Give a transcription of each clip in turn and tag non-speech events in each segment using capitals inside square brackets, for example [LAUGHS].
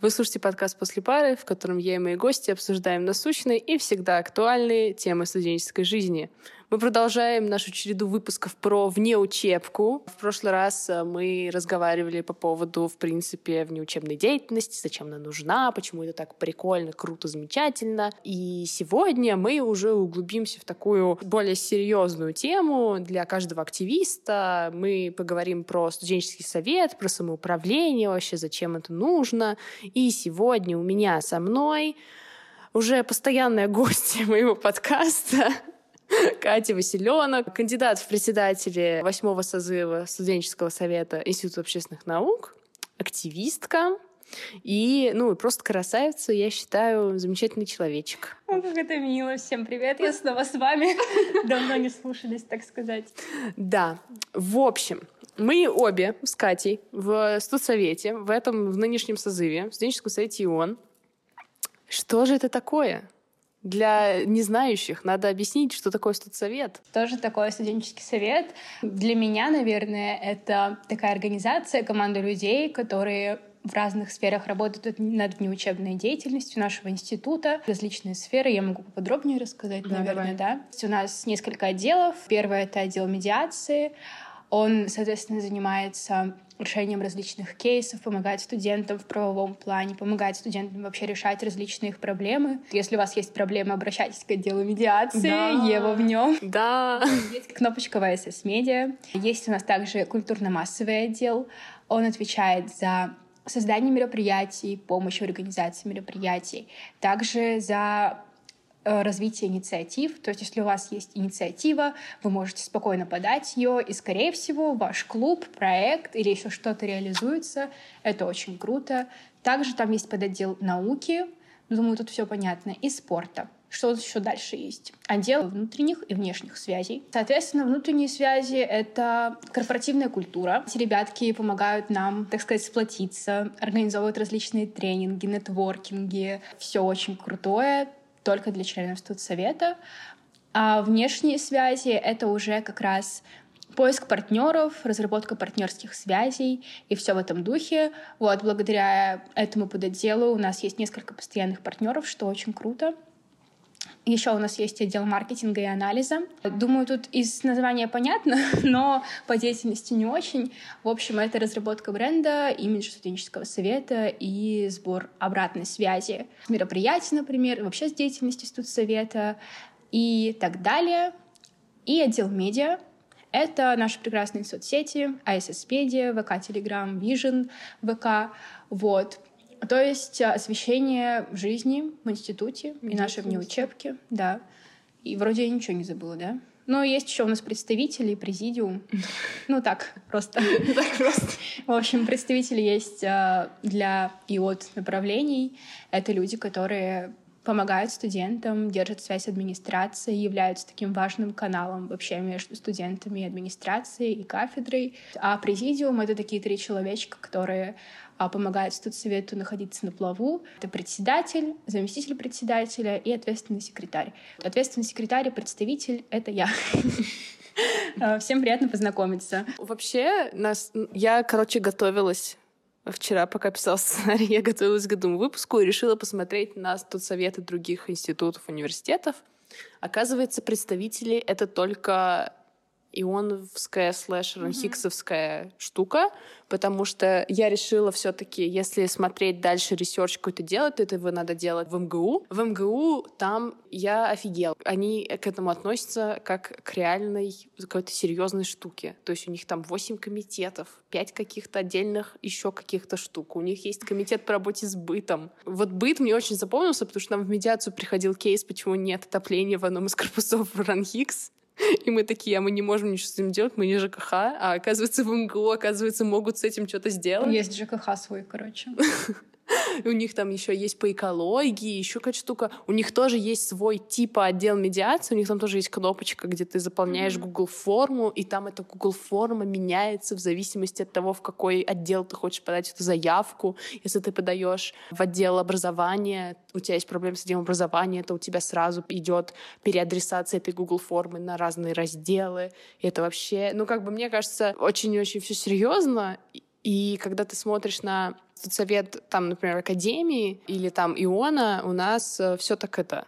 Вы слушаете подкаст «После пары», в котором я и мои гости обсуждаем насущные и всегда актуальные темы студенческой жизни. Мы продолжаем нашу череду выпусков про внеучебку. В прошлый раз э, мы разговаривали по поводу, в принципе, внеучебной деятельности, зачем она нужна, почему это так прикольно, круто, замечательно. И сегодня мы уже углубимся в такую более серьезную тему для каждого активиста. Мы поговорим про студенческий совет, про самоуправление, вообще зачем это нужно. И сегодня у меня со мной уже постоянная гостья [LAUGHS] моего подкаста [LAUGHS] Катя Василенок, кандидат в председатели восьмого созыва студенческого совета Института общественных наук, активистка, и, ну, просто красавица, я считаю, замечательный человечек. О, как это мило. Всем привет, я снова с вами. [LAUGHS] Давно не слушались, так сказать. Да. В общем, мы обе с Катей в студсовете, в этом, в нынешнем созыве, в студенческом совете ИОН. Что же это такое? Для незнающих надо объяснить, что такое студсовет. Тоже такое студенческий совет. Для меня, наверное, это такая организация, команда людей, которые в разных сферах работают над внеучебной деятельностью нашего института. Различные сферы, я могу поподробнее рассказать, да, наверное, давай. да. У нас несколько отделов. Первое — это отдел медиации. Он, соответственно, занимается решением различных кейсов, помогает студентам в правовом плане, помогает студентам вообще решать различные их проблемы. Если у вас есть проблемы, обращайтесь к отделу медиации, да. Ева в нем. Да. Есть кнопочка ВСС Медиа. Есть у нас также культурно-массовый отдел. Он отвечает за создание мероприятий, помощь в организации мероприятий, также за Э, развития инициатив. То есть, если у вас есть инициатива, вы можете спокойно подать ее, и, скорее всего, ваш клуб, проект или еще что-то реализуется. Это очень круто. Также там есть подотдел науки, думаю, тут все понятно, и спорта. Что еще дальше есть? Отдел внутренних и внешних связей. Соответственно, внутренние связи — это корпоративная культура. Эти ребятки помогают нам, так сказать, сплотиться, организовывают различные тренинги, нетворкинги. Все очень крутое только для членов студсовета. А внешние связи — это уже как раз поиск партнеров, разработка партнерских связей и все в этом духе. Вот, благодаря этому подотделу у нас есть несколько постоянных партнеров, что очень круто. Еще у нас есть отдел маркетинга и анализа. Думаю, тут из названия понятно, [LAUGHS] но по деятельности не очень. В общем, это разработка бренда, имидж студенческого совета и сбор обратной связи. Мероприятий, например, вообще с деятельностью студсовета и так далее. И отдел медиа, это наши прекрасные соцсети, ISS Media, ВК Telegram, Vision, ВК. Вот. То есть а, освещение жизни в институте и нашей внеучебки, да. И вроде я ничего не забыла, да? Но есть еще у нас представители, президиум. Ну так, просто. [LAUGHS] Так просто. В общем, представители есть а, для и от направлений. Это люди, которые помогают студентам, держат связь с администрацией, являются таким важным каналом вообще между студентами и администрацией и кафедрой. А президиум — это такие три человечка, которые а, помогают студсовету находиться на плаву. Это председатель, заместитель председателя и ответственный секретарь. Ответственный секретарь и представитель — это я. [LAUGHS] А, всем приятно познакомиться. Вообще, нас, я, короче, готовилась вчера, пока писала сценарий, [LAUGHS] я готовилась к этому выпуску и решила посмотреть на студсоветы других институтов, университетов. Оказывается, представители — это только ионовская slash ранхигсовская угу. штука, потому что я решила все таки если смотреть дальше research какой-то делать, то этого надо делать в МГУ. В МГУ там я офигел. Они к этому относятся как к реальной какой-то серьезной штуке. То есть у них там 8 комитетов, 5 каких-то отдельных еще каких-то штук. У них есть комитет по работе с бытом. Вот быт мне очень запомнился, потому что нам в медиацию приходил кейс, почему нет отопления в одном из корпусов [LAUGHS] Ранхикс. [LAUGHS] И мы такие, а мы не можем ничего с этим делать, мы не ЖКХ, а оказывается в МГУ, оказывается, могут с этим что-то сделать. Есть ЖКХ свой, короче. [LAUGHS] [LAUGHS] У них там еще есть по экологии, еще какая-то штука. У них тоже есть свой типа отдел медиации, у них там тоже есть кнопочка, где ты заполняешь. Google форму, и там эта Google форма меняется в зависимости от того, в какой отдел ты хочешь подать эту заявку. Если ты подаешь в отдел образования, у тебя есть проблемы с отделом образования, то у тебя сразу идет переадресация этой Google формы на разные разделы. И это вообще, ну как бы мне кажется, очень-очень все серьезно. И когда ты смотришь на совет, там, например, Академии или там Иона, у нас э, все так это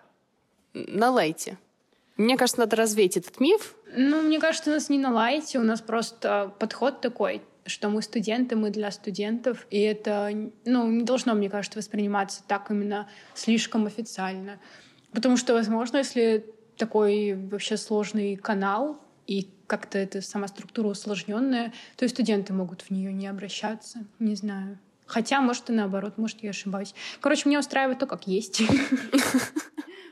на лайте. Мне кажется, надо развеять этот миф. Ну, мне кажется, у нас не на лайте, у нас просто подход такой, что мы студенты, мы для студентов, и это, ну, не должно, мне кажется, восприниматься так именно слишком официально. Потому что, возможно, если такой вообще сложный канал, и как-то эта сама структура усложненная, то и студенты могут в нее не обращаться. Не знаю. Хотя, может, и наоборот, может, я ошибаюсь. Короче, меня устраивает то, как есть. [LAUGHS]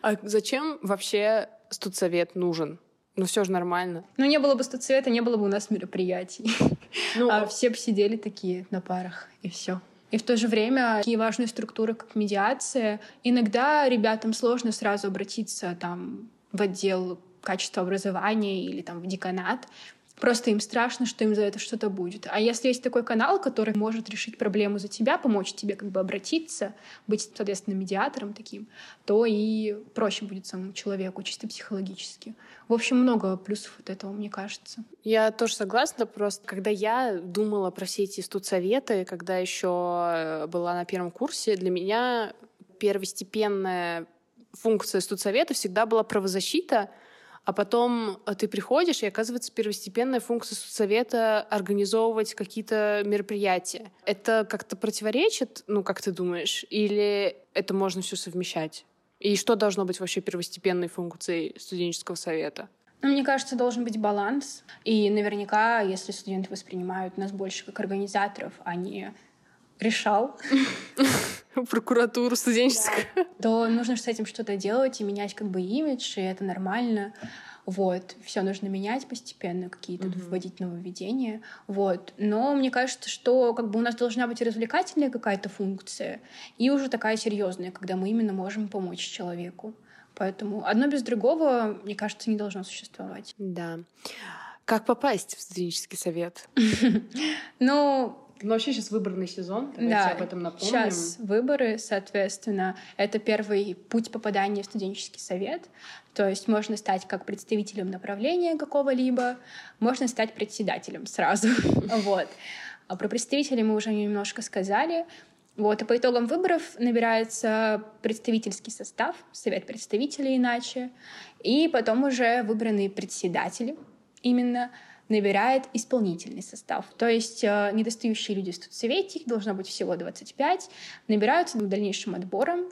А зачем вообще студсовет нужен? Ну все же нормально. Ну не было бы студсовета, не было бы у нас мероприятий. Ну, а все бы сидели такие на парах, и все. И в то же время такие важные структуры, как медиация, иногда ребятам сложно сразу обратиться там в отдел качества образования или там в деканат, Просто им страшно, что им за это что-то будет. А если есть такой канал, который может решить проблему за тебя, помочь тебе как бы обратиться, быть, соответственно, медиатором таким, то и проще будет самому человеку, чисто психологически. В общем, много плюсов от этого, мне кажется. Я тоже согласна. Просто когда я думала про все эти студсоветы, когда еще э, была на первом курсе, для меня первостепенная функция студсовета всегда была правозащита — а потом э, ты приходишь, и оказывается первостепенная функция совета организовывать какие-то мероприятия. Это как-то противоречит, ну, как ты думаешь, или это можно все совмещать? И что должно быть вообще первостепенной функцией студенческого совета? Ну, мне кажется, должен быть баланс. И наверняка, если студенты воспринимают нас больше как организаторов, а не решал. [LAUGHS] Прокуратуру студенческую. То нужно с этим что-то делать и менять как бы имидж, и это нормально. Вот, все нужно менять постепенно, какие-то mm-hmm. вводить нововведения. Вот. Но мне кажется, что как бы у нас должна быть развлекательная какая-то функция и уже такая серьезная, когда мы именно можем помочь человеку. Поэтому одно без другого, мне кажется, не должно существовать. Да. Как попасть в студенческий совет? [LAUGHS] Ну, ну, вообще сейчас выборный сезон, давайте да, об этом напомним. Сейчас выборы, соответственно, это первый путь попадания в студенческий совет. То есть можно стать как представителем направления какого-либо, можно стать председателем сразу. [LAUGHS] вот. А про представителей мы уже немножко сказали. Вот, и по итогам выборов набирается представительский состав, совет представителей иначе, и потом уже выбранные председатели именно — набирает исполнительный состав. То есть э, недостающие люди в студсовете, их должно быть всего 25, набираются дальнейшим отбором,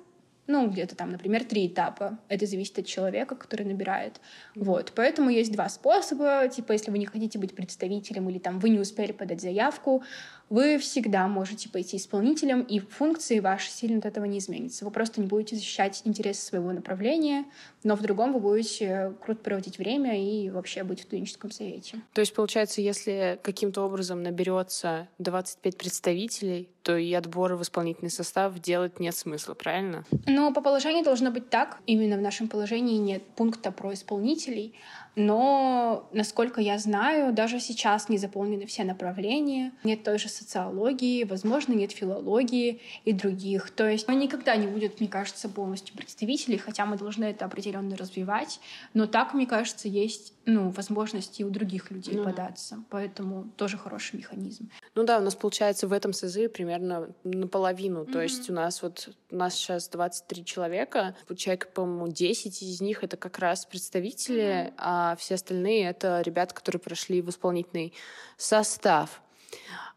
ну, где-то там, например, три этапа. Это зависит от человека, который набирает. Вот. Поэтому есть два способа. Типа, если вы не хотите быть представителем или там вы не успели подать заявку, вы всегда можете пойти исполнителем, и функции ваши сильно от этого не изменятся. Вы просто не будете защищать интересы своего направления, но в другом вы будете круто проводить время и вообще быть в студенческом совете. То есть, получается, если каким-то образом наберется 25 представителей, то и отборы в исполнительный состав делать нет смысла, правильно? Но по положению должно быть так. Именно в нашем положении нет пункта про исполнителей, но, насколько я знаю, даже сейчас не заполнены все направления. Нет той же социологии, возможно, нет филологии и других. То есть никогда не будет, мне кажется, полностью представителей, хотя мы должны это определенно развивать. Но так, мне кажется, есть ну, возможности у других людей ну. податься. Поэтому тоже хороший механизм. Ну да, у нас получается в этом СЗИ примерно наполовину. Mm-hmm. То есть у нас вот у нас сейчас 23 человека, человек, по-моему, 10 из них это как раз представители, mm-hmm. а все остальные это ребята, которые прошли в исполнительный состав.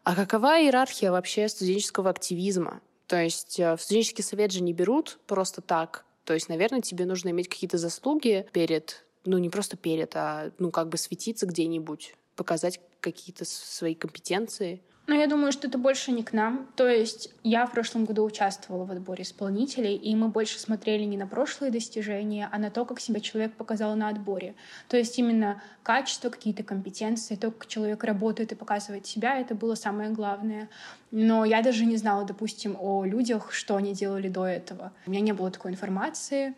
А какова иерархия вообще студенческого активизма? То есть э, в студенческий совет же не берут просто так. То есть, наверное, тебе нужно иметь какие-то заслуги перед ну, не просто перед, а, ну, как бы светиться где-нибудь, показать какие-то свои компетенции. Ну, я думаю, что это больше не к нам. То есть я в прошлом году участвовала в отборе исполнителей, и мы больше смотрели не на прошлые достижения, а на то, как себя человек показал на отборе. То есть именно качество, какие-то компетенции, то, как человек работает и показывает себя, это было самое главное. Но я даже не знала, допустим, о людях, что они делали до этого. У меня не было такой информации,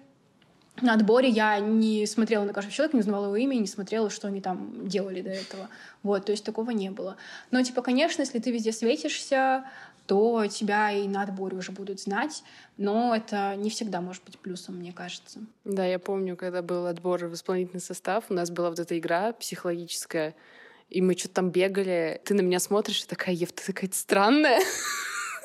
на отборе я не смотрела на каждого человека, не узнавала его имя, не смотрела, что они там делали до этого. Вот, то есть такого не было. Но, типа, конечно, если ты везде светишься, то тебя и на отборе уже будут знать, но это не всегда может быть плюсом, мне кажется. Да, я помню, когда был отбор в исполнительный состав, у нас была вот эта игра психологическая, и мы что-то там бегали. Ты на меня смотришь и такая, Ев, ты такая странная.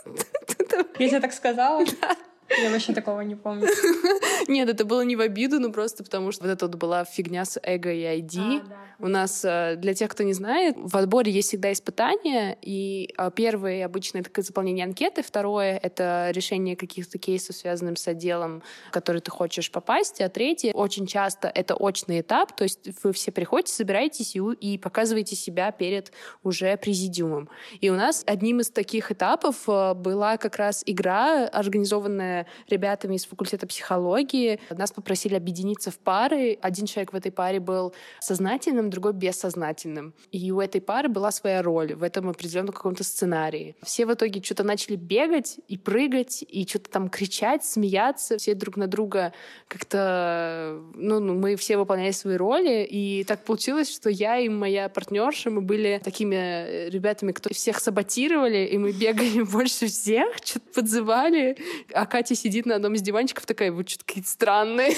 [LAUGHS] Я тебе так сказала? Да. Я вообще такого не помню. [LAUGHS] Нет, это было не в обиду, ну просто потому что вот это вот была фигня с эго и ID. А, да. У нас, э, для тех, кто не знает, в отборе есть всегда испытания, и э, первое обычно это заполнение анкеты, второе — это решение каких-то кейсов, связанных с отделом, в который ты хочешь попасть, а третье — очень часто это очный этап, то есть вы все приходите, собираетесь и, и показываете себя перед уже президиумом. И у нас одним из таких этапов э, была как раз игра, организованная ребятами из факультета психологии. Нас попросили объединиться в пары. Один человек в этой паре был сознательным, другой бессознательным. И у этой пары была своя роль в этом определенном каком-то сценарии. Все в итоге что-то начали бегать и прыгать, и что-то там кричать, смеяться. Все друг на друга как-то... Ну, ну, мы все выполняли свои роли, и так получилось, что я и моя партнерша, мы были такими э, ребятами, кто всех саботировали, и мы бегали [LAUGHS] больше всех, что-то подзывали, а Катя сидит на одном из диванчиков такая, вы что-то какие-то странные.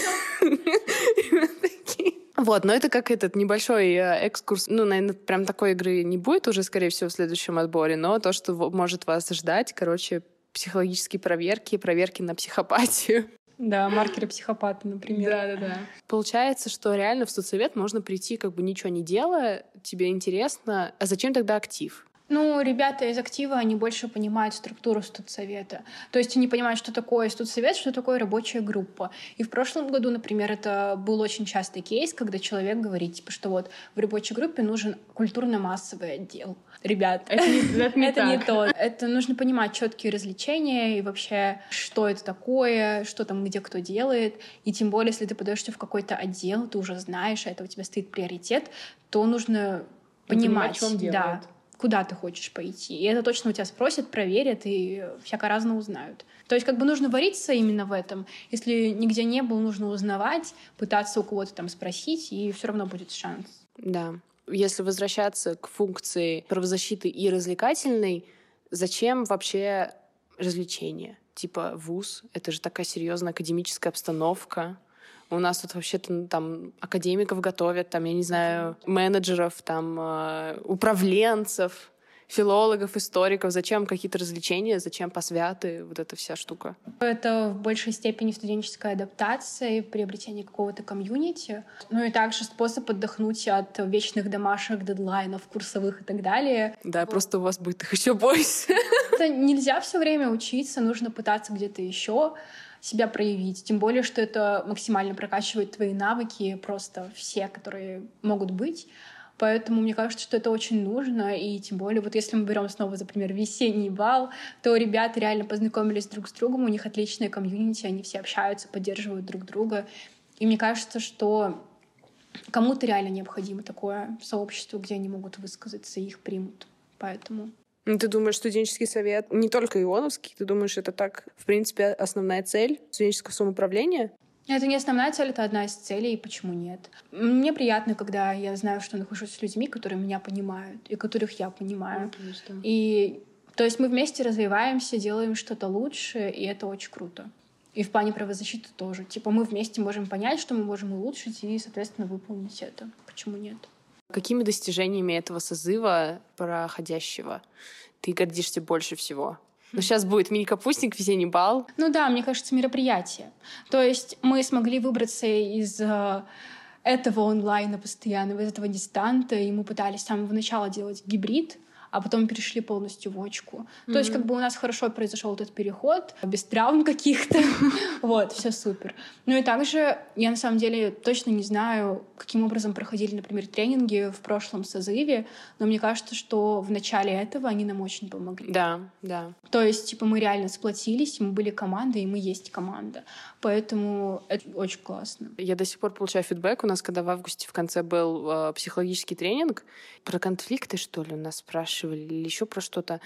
Вот, но это как этот небольшой э, экскурс. Ну, наверное, прям такой игры не будет уже, скорее всего, в следующем отборе, но то, что может вас ждать, короче, психологические проверки, проверки на психопатию. Да, маркеры психопата, например. Да, да, да. Получается, что реально в соцсовет можно прийти, как бы ничего не делая, тебе интересно. А зачем тогда актив? Ну, ребята из актива, они больше понимают структуру студсовета. То есть они понимают, что такое студсовет, что такое рабочая группа. И в прошлом году, например, это был очень частый кейс, когда человек говорит, типа, что вот в рабочей группе нужен культурно-массовый отдел. Ребят, это не, [LAUGHS] это не, это не то. Это нужно понимать четкие развлечения и вообще, что это такое, что там где кто делает. И тем более, если ты подаешься в какой-то отдел, ты уже знаешь, а это у тебя стоит приоритет, то нужно понимать, понимать чем делает. да, куда ты хочешь пойти. И это точно у тебя спросят, проверят и всяко разно узнают. То есть как бы нужно вариться именно в этом. Если нигде не был, нужно узнавать, пытаться у кого-то там спросить, и все равно будет шанс. Да. Если возвращаться к функции правозащиты и развлекательной, зачем вообще развлечения? Типа вуз, это же такая серьезная академическая обстановка, у нас тут вообще-то ну, там академиков готовят, там, я не знаю, менеджеров, там, э, управленцев, филологов, историков, зачем какие-то развлечения, зачем посвяты, вот эта вся штука. Это в большей степени студенческая адаптация и приобретение какого-то комьюнити. Ну и также способ отдохнуть от вечных домашних дедлайнов, курсовых и так далее. Да, вот. просто у вас будет их еще больше. Это нельзя все время учиться, нужно пытаться где-то еще себя проявить. Тем более, что это максимально прокачивает твои навыки, просто все, которые могут быть. Поэтому мне кажется, что это очень нужно. И тем более, вот если мы берем снова, например, весенний бал, то ребята реально познакомились друг с другом, у них отличная комьюнити, они все общаются, поддерживают друг друга. И мне кажется, что кому-то реально необходимо такое сообщество, где они могут высказаться и их примут. Поэтому ты думаешь, студенческий совет, не только Ионовский, ты думаешь, это так, в принципе, основная цель студенческого самоуправления? Это не основная цель, это одна из целей, и почему нет. Мне приятно, когда я знаю, что нахожусь с людьми, которые меня понимают, и которых я понимаю. Ну, и то есть мы вместе развиваемся, делаем что-то лучше, и это очень круто. И в плане правозащиты тоже. Типа мы вместе можем понять, что мы можем улучшить, и, соответственно, выполнить это. Почему нет? Какими достижениями этого созыва проходящего ты гордишься больше всего? Ну, сейчас будет мини-капустник, весенний бал. Ну да, мне кажется, мероприятие. То есть мы смогли выбраться из э, этого онлайна постоянно, из этого дистанта, и мы пытались с самого начала делать гибрид, а потом перешли полностью в очку. Mm-hmm. То есть как бы у нас хорошо произошел этот переход, без травм каких-то. [LAUGHS] вот, все супер. Ну и также я на самом деле точно не знаю, каким образом проходили, например, тренинги в прошлом созыве, но мне кажется, что в начале этого они нам очень помогли. Да, да. То есть, типа, мы реально сплотились, мы были командой, и мы есть команда. Поэтому это очень классно. Я до сих пор получаю фидбэк. У нас, когда в августе в конце был э, психологический тренинг, про конфликты, что ли, у нас спрашивали, или еще про что-то.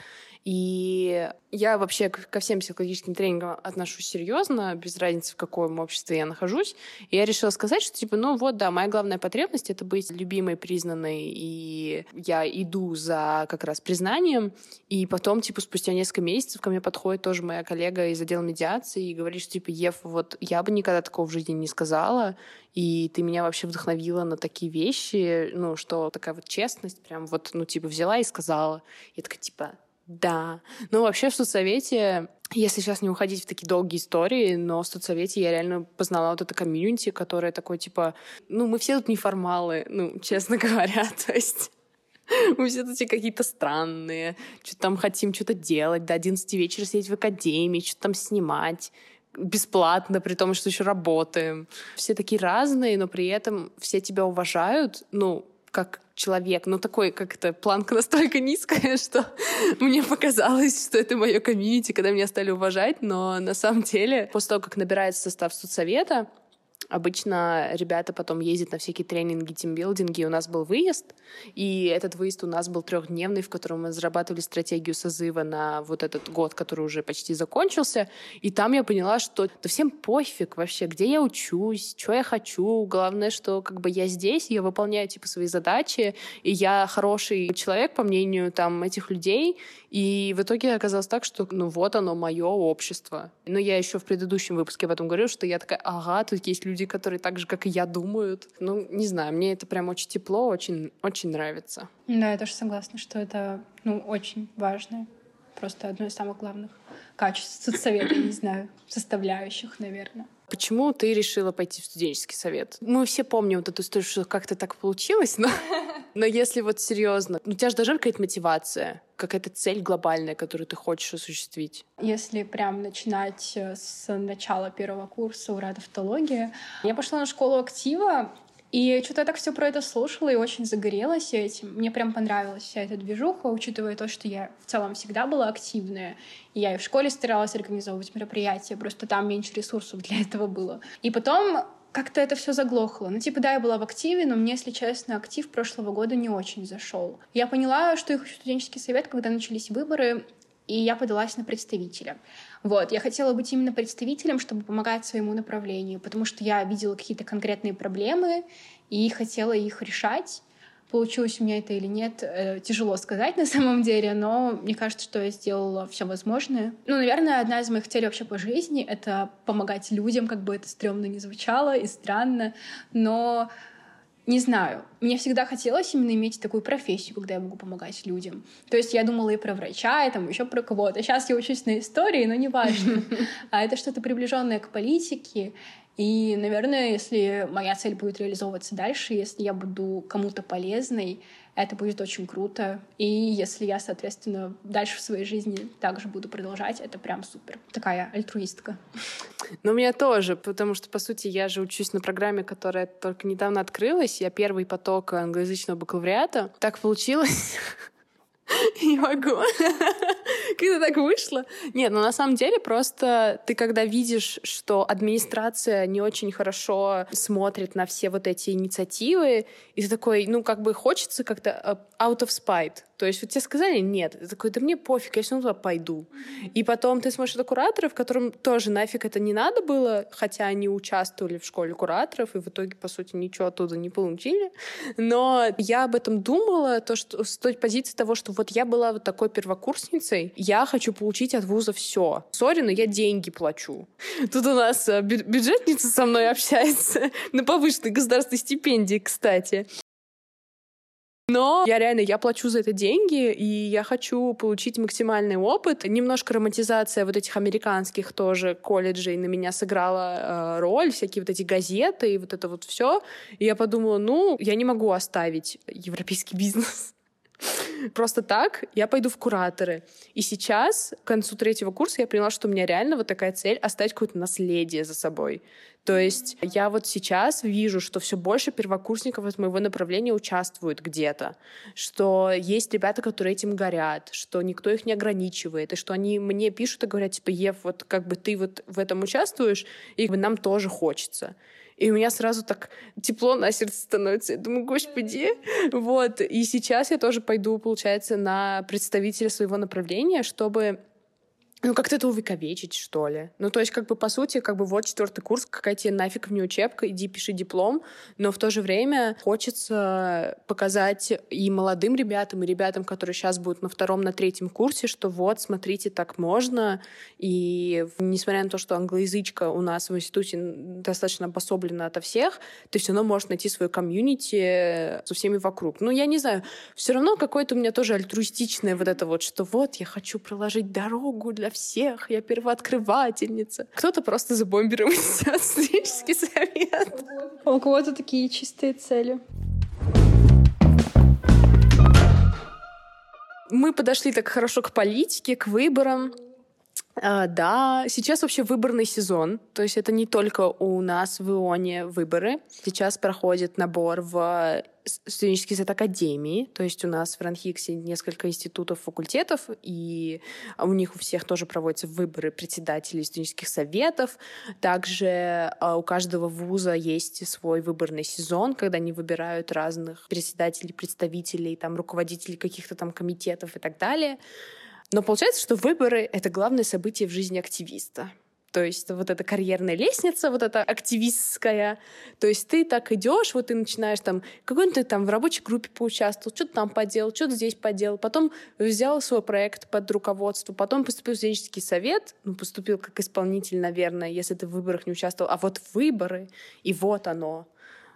И я вообще ко всем психологическим тренингам отношусь серьезно, без разницы, в каком обществе я нахожусь. И я решила сказать, что, типа, ну вот, да, моя главная потребность — это быть любимой, признанной, и я иду за как раз признанием. И потом, типа, спустя несколько месяцев ко мне подходит тоже моя коллега из отдела медиации и говорит, что, типа, Ев, вот я бы никогда такого в жизни не сказала, и ты меня вообще вдохновила на такие вещи, ну, что такая вот честность прям вот, ну, типа, взяла и сказала. Я такая, типа, да. Ну, вообще в соцсовете, если сейчас не уходить в такие долгие истории, но в соцсовете я реально познала вот это комьюнити, которое такое, типа, ну, мы все тут неформалы, ну, честно [LAUGHS] говоря, то есть... [LAUGHS] Мы все тут какие-то странные, что-то там хотим что-то делать, до 11 вечера сидеть в академии, что-то там снимать бесплатно, при том, что еще работаем. Все такие разные, но при этом все тебя уважают, ну, как человек, ну такой, как это, планка настолько низкая, [LAUGHS] что мне показалось, что это мое комьюнити, когда меня стали уважать, но на самом деле после того, как набирается состав судсовета, Обычно ребята потом ездят на всякие тренинги, тимбилдинги. У нас был выезд, и этот выезд у нас был трехдневный, в котором мы разрабатывали стратегию созыва на вот этот год, который уже почти закончился. И там я поняла, что да всем пофиг вообще, где я учусь, что я хочу. Главное, что как бы я здесь, я выполняю типа свои задачи, и я хороший человек, по мнению там этих людей. И в итоге оказалось так, что ну вот оно, мое общество. Но я еще в предыдущем выпуске об этом говорю, что я такая, ага, тут есть люди, люди, которые так же, как и я, думают. Ну, не знаю, мне это прям очень тепло, очень, очень нравится. Да, я тоже согласна, что это, ну, очень важно. Просто одно из самых главных качеств соцсовета, не знаю, составляющих, наверное. Почему ты решила пойти в студенческий совет? Мы все помним вот эту историю, что как-то так получилось, но, но если вот серьезно, у тебя же должна какая-то мотивация, какая-то цель глобальная, которую ты хочешь осуществить. Если прям начинать э, с начала первого курса урада автологии, я пошла на школу актива, и что-то я так все про это слушала и очень загорелась этим. Мне прям понравилась вся эта движуха, учитывая то, что я в целом всегда была активная. И я и в школе старалась организовывать мероприятия, просто там меньше ресурсов для [LAUGHS] этого было. И потом как-то это все заглохло. Ну, типа, да, я была в активе, но мне, если честно, актив прошлого года не очень зашел. Я поняла, что хочу студенческий совет, когда начались выборы, и я подалась на представителя. Вот, я хотела быть именно представителем, чтобы помогать своему направлению, потому что я видела какие-то конкретные проблемы и хотела их решать. Получилось у меня это или нет, э, тяжело сказать на самом деле, но мне кажется, что я сделала все возможное. Ну, наверное, одна из моих целей вообще по жизни — это помогать людям, как бы это стрёмно не звучало и странно, но не знаю, мне всегда хотелось именно иметь такую профессию, когда я могу помогать людям. То есть я думала и про врача, и там еще про кого-то. Сейчас я учусь на истории, но не важно. [LAUGHS] А это что-то приближенное к политике. И, наверное, если моя цель будет реализовываться дальше, если я буду кому-то полезной, это будет очень круто. И если я, соответственно, дальше в своей жизни также буду продолжать, это прям супер. Такая альтруистка. Ну, у меня тоже, потому что, по сути, я же учусь на программе, которая только недавно открылась. Я первый поток англоязычного бакалавриата. Так получилось, [LAUGHS] [LAUGHS] Не могу. [LAUGHS] Когда так вышло. Нет, ну на самом деле просто ты когда видишь, что администрация не очень хорошо смотрит на все вот эти инициативы, и ты такой, ну как бы хочется как-то э, out of spite. То есть вот тебе сказали нет, ты такой, да мне пофиг, я все равно туда пойду. И потом ты смотришь на кураторов, которым тоже нафиг это не надо было, хотя они участвовали в школе кураторов, и в итоге, по сути, ничего оттуда не получили. Но я об этом думала, то, что с той позиции того, что вот я была вот такой первокурсницей, я хочу получить от вуза все. Сори, но я деньги плачу. Тут у нас э, бюджетница со мной общается [LAUGHS] на повышенной государственной стипендии, кстати. Но я реально, я плачу за это деньги, и я хочу получить максимальный опыт. Немножко романтизация вот этих американских тоже колледжей на меня сыграла э, роль, всякие вот эти газеты и вот это вот все. И я подумала, ну, я не могу оставить европейский [LAUGHS] бизнес. Просто так я пойду в кураторы. И сейчас, к концу третьего курса, я поняла, что у меня реально вот такая цель — оставить какое-то наследие за собой. То есть я вот сейчас вижу, что все больше первокурсников от моего направления участвуют где-то, что есть ребята, которые этим горят, что никто их не ограничивает, и что они мне пишут и говорят, типа, Ев, вот как бы ты вот в этом участвуешь, и нам тоже хочется. И у меня сразу так тепло на сердце становится. Я думаю, господи. Вот. И сейчас я тоже пойду, получается, на представителя своего направления, чтобы ну, как-то это увековечить, что ли. Ну, то есть, как бы, по сути, как бы, вот четвертый курс, какая тебе нафиг в учебка, иди пиши диплом, но в то же время хочется показать и молодым ребятам, и ребятам, которые сейчас будут на втором, на третьем курсе, что вот, смотрите, так можно, и несмотря на то, что англоязычка у нас в институте достаточно обособлена ото всех, ты все равно можешь найти свою комьюнити со всеми вокруг. Ну, я не знаю, все равно какое-то у меня тоже альтруистичное вот это вот, что вот, я хочу проложить дорогу для всех, я первооткрывательница. Кто-то просто за бомбером [LAUGHS] несет студенческий совет. У кого-то такие чистые цели. Мы подошли так хорошо к политике, к выборам. А, да, сейчас вообще выборный сезон, то есть это не только у нас в Ионе выборы. Сейчас проходит набор в студенческий совет академии, то есть у нас в Ранхиксе несколько институтов, факультетов, и у них у всех тоже проводятся выборы председателей студенческих советов. Также а, у каждого вуза есть свой выборный сезон, когда они выбирают разных председателей, представителей, там, руководителей каких-то там комитетов и так далее. Но получается, что выборы — это главное событие в жизни активиста. То есть вот эта карьерная лестница, вот эта активистская. То есть ты так идешь, вот ты начинаешь там, какой-нибудь ты там в рабочей группе поучаствовал, что-то там поделал, что-то здесь поделал. Потом взял свой проект под руководство, потом поступил в студенческий совет, ну, поступил как исполнитель, наверное, если ты в выборах не участвовал. А вот выборы, и вот оно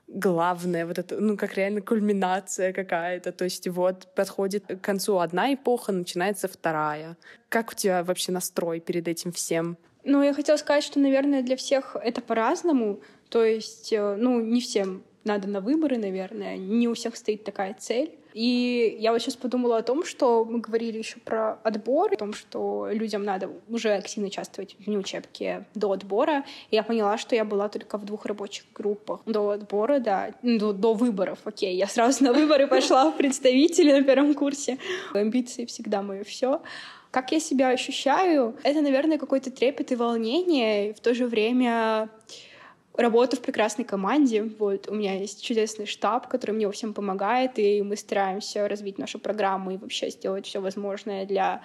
главное, вот это, ну, как реально кульминация какая-то. То есть вот подходит к концу одна эпоха, начинается вторая. Как у тебя вообще настрой перед этим всем? Ну, я хотела сказать, что, наверное, для всех это по-разному. То есть, э, ну, не всем надо на выборы, наверное. Не у всех стоит такая цель. И я вот сейчас подумала о том, что мы говорили еще про отбор, о том, что людям надо уже активно участвовать в неучебке до отбора. И я поняла, что я была только в двух рабочих группах до отбора, да, до, до выборов. Окей, я сразу на выборы пошла в представители на первом курсе. Амбиции всегда мое все. Как я себя ощущаю? Это, наверное, какой-то трепет и волнение, и в то же время работа в прекрасной команде. Вот у меня есть чудесный штаб, который мне во всем помогает, и мы стараемся развить нашу программу и вообще сделать все возможное для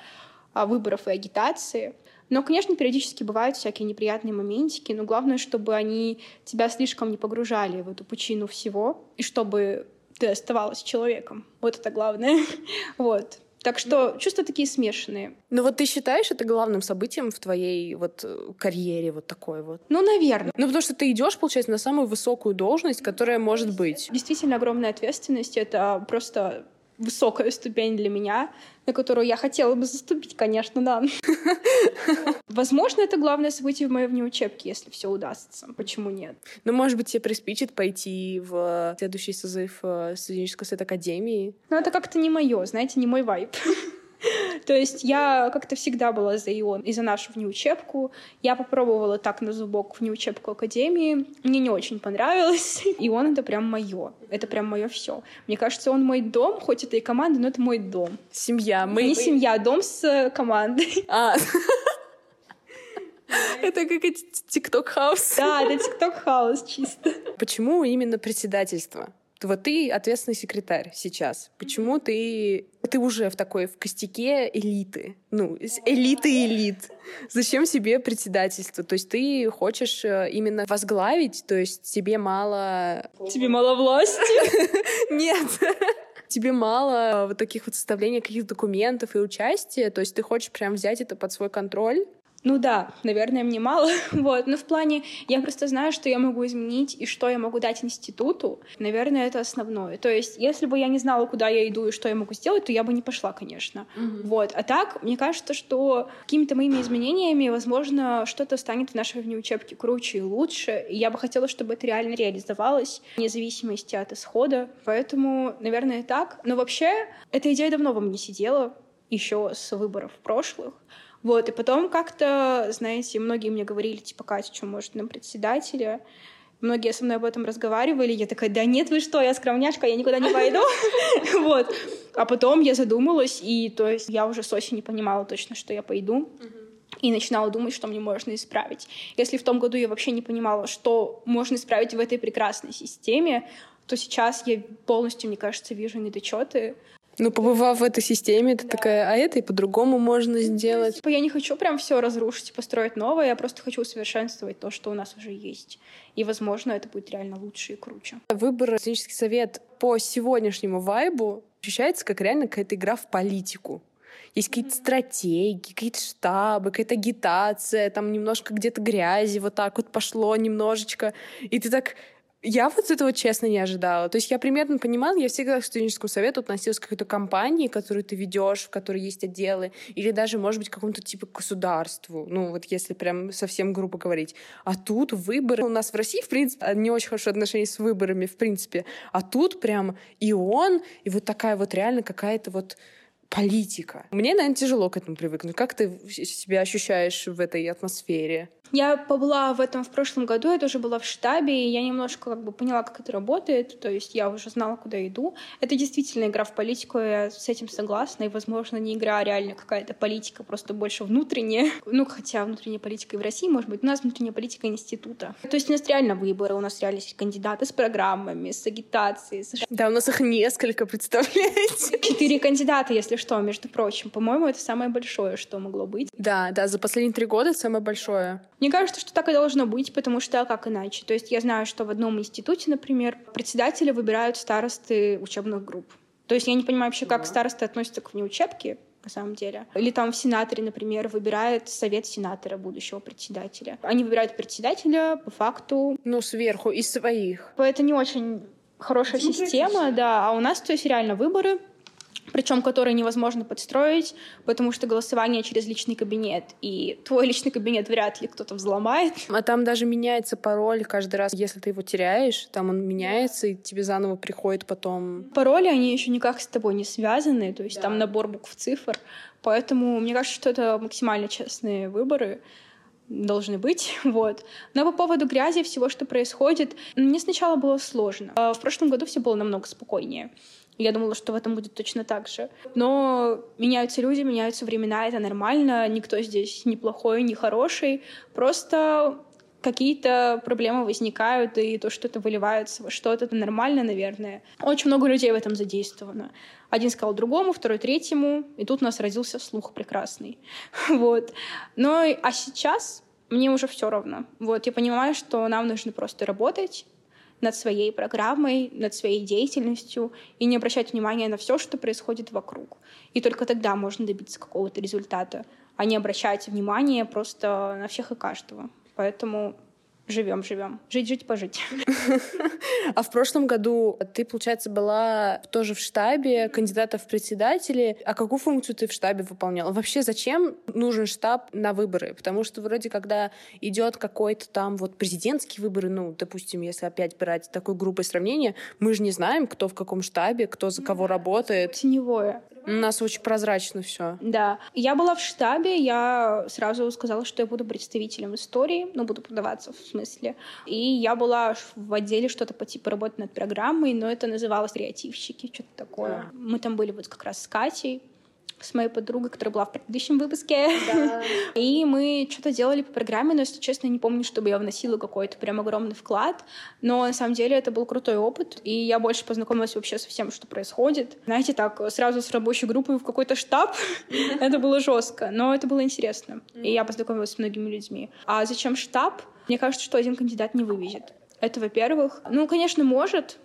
а, выборов и агитации. Но, конечно, периодически бывают всякие неприятные моментики, но главное, чтобы они тебя слишком не погружали в эту пучину всего, и чтобы ты оставалась человеком. Вот это главное. [LAUGHS] вот. Так что чувства такие смешанные. Ну вот ты считаешь это главным событием в твоей вот э, карьере вот такой вот? Ну, наверное. Ну, потому что ты идешь, получается, на самую высокую должность, которая может быть. Действительно огромная ответственность. Это просто высокая ступень для меня, на которую я хотела бы заступить, конечно, да. [LAUGHS] Возможно, это главное событие в моей внеучебке, если все удастся. Почему нет? Ну, может быть, тебе приспичит пойти в следующий созыв э, студенческого совета академии. Ну, это как-то не мое, знаете, не мой вайб. [LAUGHS] [LAUGHS] То есть я как-то всегда была за ИОН и за нашу внеучебку. Я попробовала так на зубок внеучебку Академии. Мне не очень понравилось. [LAUGHS] ИОН — это прям мое. Это прям мое все. Мне кажется, он мой дом, хоть это и команда, но это мой дом. Семья. Мы... Не семья, дом с э, командой. [LAUGHS] А. Это как TikTok house. Да, это TikTok house чисто. Почему именно председательство? Вот ты ответственный секретарь сейчас. Почему ты ты уже в такой в костяке элиты, ну элиты элит. Зачем себе председательство? То есть ты хочешь э, именно возглавить, то есть тебе мало. Тебе мало власти? [LAUGHS] Нет тебе мало вот таких вот составления каких-то документов и участия, то есть ты хочешь прям взять это под свой контроль, ну да, наверное, мне мало, [LAUGHS] вот, но в плане, я просто знаю, что я могу изменить и что я могу дать институту, наверное, это основное. То есть, если бы я не знала, куда я иду и что я могу сделать, то я бы не пошла, конечно. Mm-hmm. Вот, а так, мне кажется, что какими-то моими изменениями, возможно, что-то станет в нашей внеучебке круче и лучше, и я бы хотела, чтобы это реально реализовалось, вне зависимости от исхода, поэтому, наверное, так. Но вообще, эта идея давно во мне сидела, еще с выборов прошлых, вот, и потом как-то, знаете, многие мне говорили, типа, Катя, что, может, на председателя? Многие со мной об этом разговаривали, я такая, да нет, вы что, я скромняшка, я никуда не пойду. [LAUGHS] Вот. А потом я задумалась, и то есть я уже с осени понимала точно, что я пойду и начинала думать, что мне можно исправить. Если в том году я вообще не понимала, что можно исправить в этой прекрасной системе, то сейчас я полностью, мне кажется, вижу недочеты Ну, побывав в этой системе, ты да. такая, а это и по-другому можно сделать. Типа, я не хочу прям все разрушить и построить новое, я просто хочу усовершенствовать то, что у нас уже есть. И, возможно, это будет реально лучше и круче. Выбор студенческий совет по сегодняшнему вайбу ощущается как реально какая-то игра в политику. Есть какие-то стратегии, какие-то штабы, какая-то агитация, там немножко где-то грязи вот так вот пошло немножечко. И ты так я вот этого честно не ожидала. То есть я примерно понимала, я всегда к студенческому совету относилась к какой-то компании, которую ты ведешь, в которой есть отделы, или даже, может быть, к какому-то типа государству. Ну, вот если прям совсем грубо говорить. А тут выборы. У нас в России, в принципе, не очень хорошие отношения с выборами, в принципе. А тут прям и он, и вот такая вот реально какая-то вот политика. Мне, наверное, тяжело к этому привыкнуть. Как ты себя ощущаешь в этой атмосфере? Я побыла в этом в прошлом году, я тоже была в штабе, и я немножко как бы поняла, как это работает, то есть я уже знала, куда иду. Это действительно игра в политику, я с этим согласна, и, возможно, не игра, а реально какая-то политика, просто больше внутренняя. Ну, хотя внутренняя политика и в России, может быть, у нас внутренняя политика института. То есть у нас реально выборы, у нас реально есть кандидаты с программами, с агитацией. С... Да, у нас их несколько, представляете? Четыре кандидата, если что, между прочим. По-моему, это самое большое, что могло быть. Да, да, за последние три года самое большое. Мне кажется, что так и должно быть, потому что как иначе? То есть я знаю, что в одном институте, например, председатели выбирают старосты учебных групп. То есть я не понимаю вообще, как да. старосты относятся к внеучебке, на самом деле. Или там в сенаторе, например, выбирает совет сенатора будущего председателя. Они выбирают председателя по факту. Ну, сверху, из своих. Это не очень хорошая система, да. А у нас, то есть, реально выборы — причем которые невозможно подстроить, потому что голосование через личный кабинет, и твой личный кабинет вряд ли кто-то взломает. А там даже меняется пароль каждый раз, если ты его теряешь, там он меняется, и тебе заново приходит потом. Пароли, они еще никак с тобой не связаны, то есть да. там набор букв цифр, поэтому мне кажется, что это максимально честные выборы должны быть, [LAUGHS] вот. Но по поводу грязи, всего, что происходит, мне сначала было сложно. А в прошлом году все было намного спокойнее. Я думала, что в этом будет точно так же. Но меняются люди, меняются времена, это нормально. Никто здесь не плохой, не хороший. Просто какие-то проблемы возникают, и то, что это выливается во что-то, это нормально, наверное. Очень много людей в этом задействовано. Один сказал другому, второй третьему, и тут у нас родился слух прекрасный. [LAUGHS] вот. Но, а сейчас мне уже все равно. Вот, я понимаю, что нам нужно просто работать, над своей программой, над своей деятельностью и не обращать внимания на все, что происходит вокруг. И только тогда можно добиться какого-то результата, а не обращать внимание просто на всех и каждого. Поэтому живем, живем. Жить, жить, пожить. [LAUGHS] А в прошлом году ты, получается, была тоже в штабе кандидатов в председатели. А какую функцию ты в штабе выполняла? Вообще, зачем нужен штаб на выборы? Потому что вроде когда идет какой-то там вот президентские выборы, ну, допустим, если опять брать такой группой сравнения, мы же не знаем, кто в каком штабе, кто за кого работает. Теневое. У нас очень прозрачно все. Да. Я была в штабе, я сразу сказала, что я буду представителем истории, ну, буду подаваться в смысле. И я была в отделе что-то по типу работы над программой, но это называлось креативщики, что-то такое. Да. Мы там были вот как раз с Катей, с моей подругой, которая была в предыдущем выпуске. Да. [LAUGHS] И мы что-то делали по программе, но, если честно, не помню, чтобы я вносила какой-то прям огромный вклад. Но на самом деле это был крутой опыт, и я больше познакомилась вообще со всем, что происходит. Знаете, так, сразу с рабочей группой в какой-то штаб. [LAUGHS] это было жестко, но это было интересно. И я познакомилась с многими людьми. А зачем штаб? Мне кажется, что один кандидат не вывезет. Это, во-первых. Ну, конечно, может,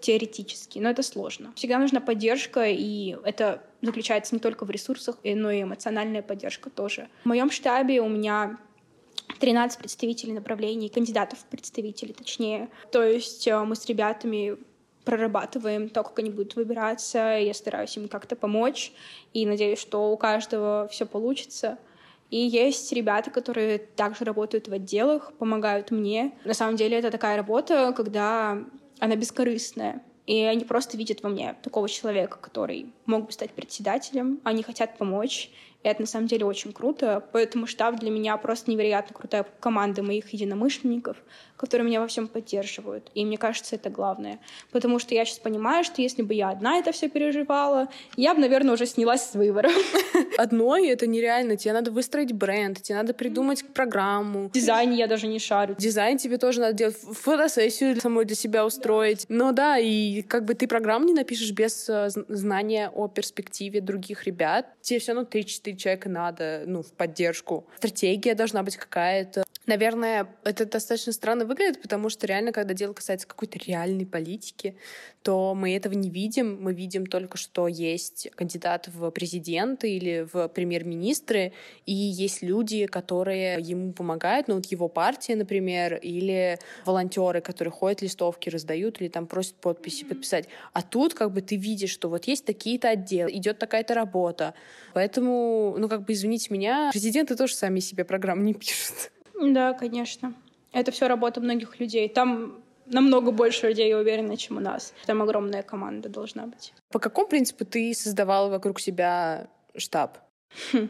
теоретически, но это сложно. Всегда нужна поддержка, и это заключается не только в ресурсах, но и эмоциональная поддержка тоже. В моем штабе у меня 13 представителей направлений, кандидатов в представители, точнее. То есть э, мы с ребятами прорабатываем то, как они будут выбираться. Я стараюсь им как-то помочь и надеюсь, что у каждого все получится. И есть ребята, которые также работают в отделах, помогают мне. На самом деле это такая работа, когда она бескорыстная. И они просто видят во мне такого человека, который мог бы стать председателем, они хотят помочь, И это на самом деле очень круто, поэтому штаб для меня просто невероятно крутая команда моих единомышленников, которые меня во всем поддерживают. И мне кажется, это главное. Потому что я сейчас понимаю, что если бы я одна это все переживала, я бы, наверное, уже снялась с выбора. [LAUGHS] Одной это нереально. Тебе надо выстроить бренд, тебе надо придумать программу. Дизайн я даже не шарю. Дизайн тебе тоже надо делать, фотосессию самой для себя устроить. Но да, и как бы ты программу не напишешь без э, знания о перспективе других ребят. Тебе все равно 3-4 человека надо, ну, в поддержку. Стратегия должна быть какая-то. Наверное, это достаточно странно выглядит, потому что реально, когда дело касается какой-то реальной политики, то мы этого не видим. Мы видим только, что есть кандидат в президенты или в премьер-министры, и есть люди, которые ему помогают, ну вот его партия, например, или волонтеры, которые ходят, листовки раздают или там просят подписи подписать. А тут как бы ты видишь, что вот есть такие-то отделы, идет такая-то работа. Поэтому, ну как бы извините меня, президенты тоже сами себе программы не пишут. Да, конечно. Это все работа многих людей. Там намного больше людей, я уверена, чем у нас. Там огромная команда должна быть. По какому принципу ты создавала вокруг себя штаб? Хм.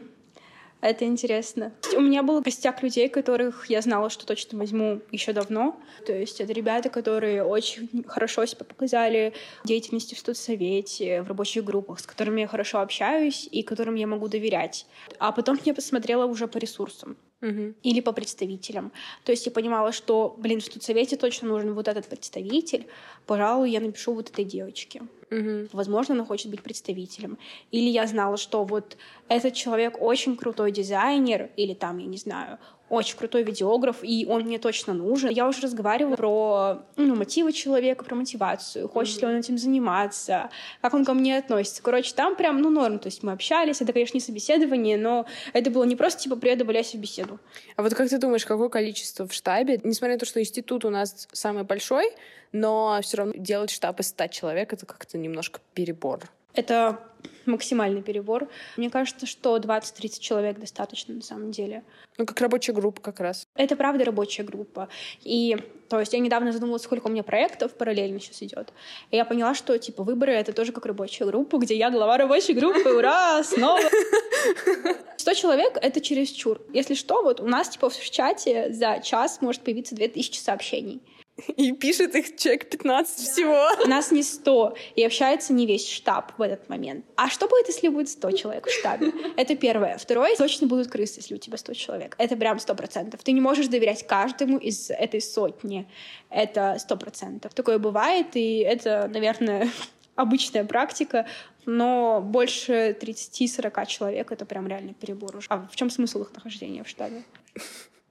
Это интересно. У меня был костяк людей, которых я знала, что точно возьму еще давно. То есть это ребята, которые очень хорошо себя показали в деятельности в студсовете, в рабочих группах, с которыми я хорошо общаюсь и которым я могу доверять. А потом я посмотрела уже по ресурсам. Угу. Или по представителям. То есть я понимала, что, блин, в студсовете точно нужен вот этот представитель. Пожалуй, я напишу вот этой девочке. Угу. Возможно, она хочет быть представителем. Или я знала, что вот этот человек очень крутой дизайнер, или там, я не знаю, очень крутой видеограф, и он мне точно нужен. Я уже разговаривала про ну, мотивы человека, про мотивацию, хочет mm-hmm. ли он этим заниматься, как он ко мне относится. Короче, там прям, ну, норм, то есть мы общались, это, конечно, не собеседование, но это было не просто типа «привет, добавляйся в беседу». А вот как ты думаешь, какое количество в штабе, несмотря на то, что институт у нас самый большой, но все равно делать штаб из 100 человек — это как-то немножко перебор. Это максимальный перебор. Мне кажется, что 20-30 человек достаточно на самом деле. Ну, как рабочая группа как раз. Это правда рабочая группа. И, то есть, я недавно задумалась, сколько у меня проектов параллельно сейчас идет. И я поняла, что, типа, выборы — это тоже как рабочая группа, где я глава рабочей группы, ура, снова! [LAUGHS] 100 человек — это чересчур. Если что, вот у нас, типа, в чате за час может появиться 2000 сообщений. [LAUGHS] И пишет их человек 15 всего. Нас не 100, и общается не весь штаб в этот момент. А что будет, если будет 100 человек в штабе? Это первое. Второе, точно будут крысы, если у тебя 100 человек. Это прям 100%. Ты не можешь доверять каждому из этой сотни. Это 100%. Такое бывает, и это, наверное, [LAUGHS] обычная практика, но больше 30-40 человек — это прям реально перебор уже. А в чем смысл их нахождения в штабе?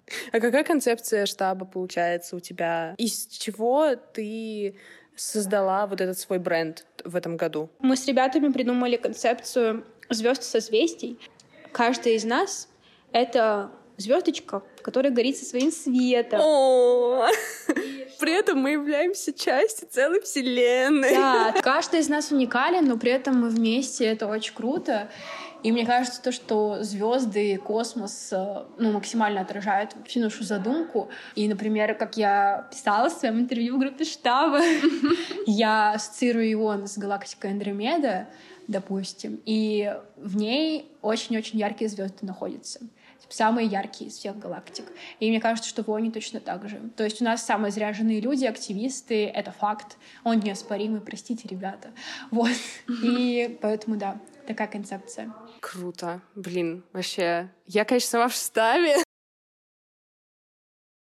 [LAUGHS] А какая концепция штаба получается у тебя? Из чего ты создала вот этот свой бренд в этом году? Мы с ребятами придумали концепцию звезд созвездий. Каждый из нас — это звездочка, которая горит со своим светом. О, при этом мы являемся частью целой вселенной. Да, [LAUGHS] каждый из нас уникален, но при этом мы вместе. Это очень круто. И мне кажется, то, что звезды, космос э, ну, максимально отражают всю нашу задумку. И, например, как я писала в своем интервью в группе штаба, [LAUGHS] я ассоциирую его с галактикой Андромеда, допустим, и в ней очень-очень яркие звезды находятся типа, самые яркие из всех галактик. И мне кажется, что в точно так же. То есть у нас самые заряженные люди, активисты, это факт. Он неоспоримый, простите, ребята. Вот. [LAUGHS] И поэтому, да, такая концепция. Круто. Блин, вообще. Я, конечно, сама в штабе.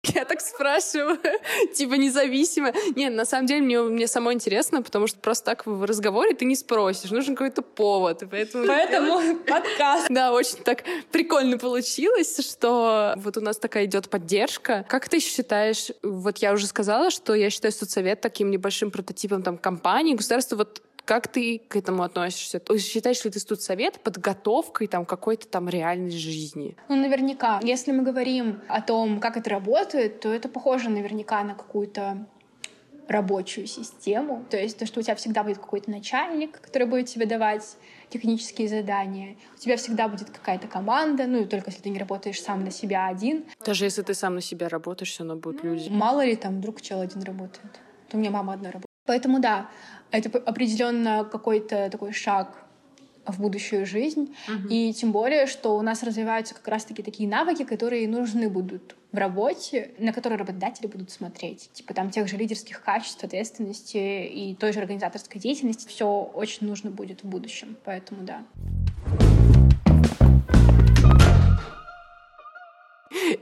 [LAUGHS] Я так спрашиваю, [LAUGHS] типа независимо. Нет, на самом деле мне, мне самое интересно, потому что просто так в разговоре ты не спросишь, нужен какой-то повод. Поэтому [LAUGHS] поэтому подкаст. Да, очень так прикольно получилось, что вот у нас такая идет поддержка. Как ты считаешь, вот я уже сказала, что я считаю соцсовет таким небольшим прототипом там компании, государства вот как ты к этому относишься? Считаешь ли ты тут совет подготовкой там какой-то там реальной жизни? Ну, наверняка. Если мы говорим о том, как это работает, то это похоже наверняка на какую-то рабочую систему. То есть то, что у тебя всегда будет какой-то начальник, который будет тебе давать технические задания. У тебя всегда будет какая-то команда, ну и только если ты не работаешь сам на себя один. Даже если ты сам на себя работаешь, все равно будут ну, люди. Мало ли там вдруг чел один работает. То у меня мама одна работает. Поэтому да, это определенно какой-то такой шаг в будущую жизнь. Угу. И тем более, что у нас развиваются как раз-таки такие навыки, которые нужны будут в работе, на которые работодатели будут смотреть. Типа там тех же лидерских качеств, ответственности и той же организаторской деятельности. Все очень нужно будет в будущем. Поэтому да.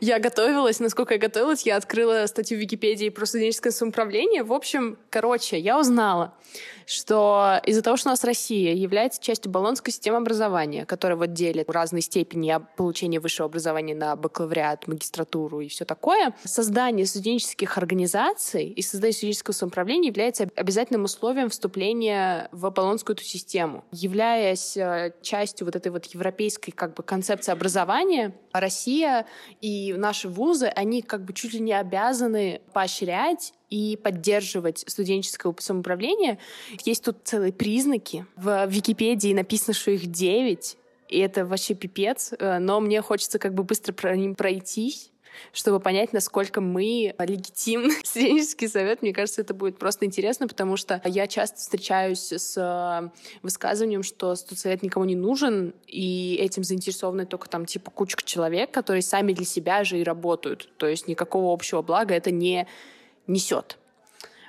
Я готовилась, насколько я готовилась, я открыла статью в Википедии про студенческое самоуправление. В общем, короче, я узнала, что из-за того, что у нас Россия является частью баллонской системы образования, которая вот делит разные степени получения высшего образования на бакалавриат, магистратуру и все такое, создание студенческих организаций и создание студенческого самоуправления является обязательным условием вступления в баллонскую эту систему. Являясь э, частью вот этой вот европейской как бы концепции образования, Россия и наши вузы, они как бы чуть ли не обязаны поощрять и поддерживать студенческое самоуправление. Есть тут целые признаки. В Википедии написано, что их девять, и это вообще пипец. Э, но мне хочется как бы быстро про ним пройтись чтобы понять, насколько мы легитимны. [LAUGHS] Студенческий совет, мне кажется, это будет просто интересно, потому что я часто встречаюсь с высказыванием, что студсовет никому не нужен, и этим заинтересованы только там типа кучка человек, которые сами для себя же и работают. То есть никакого общего блага это не несет.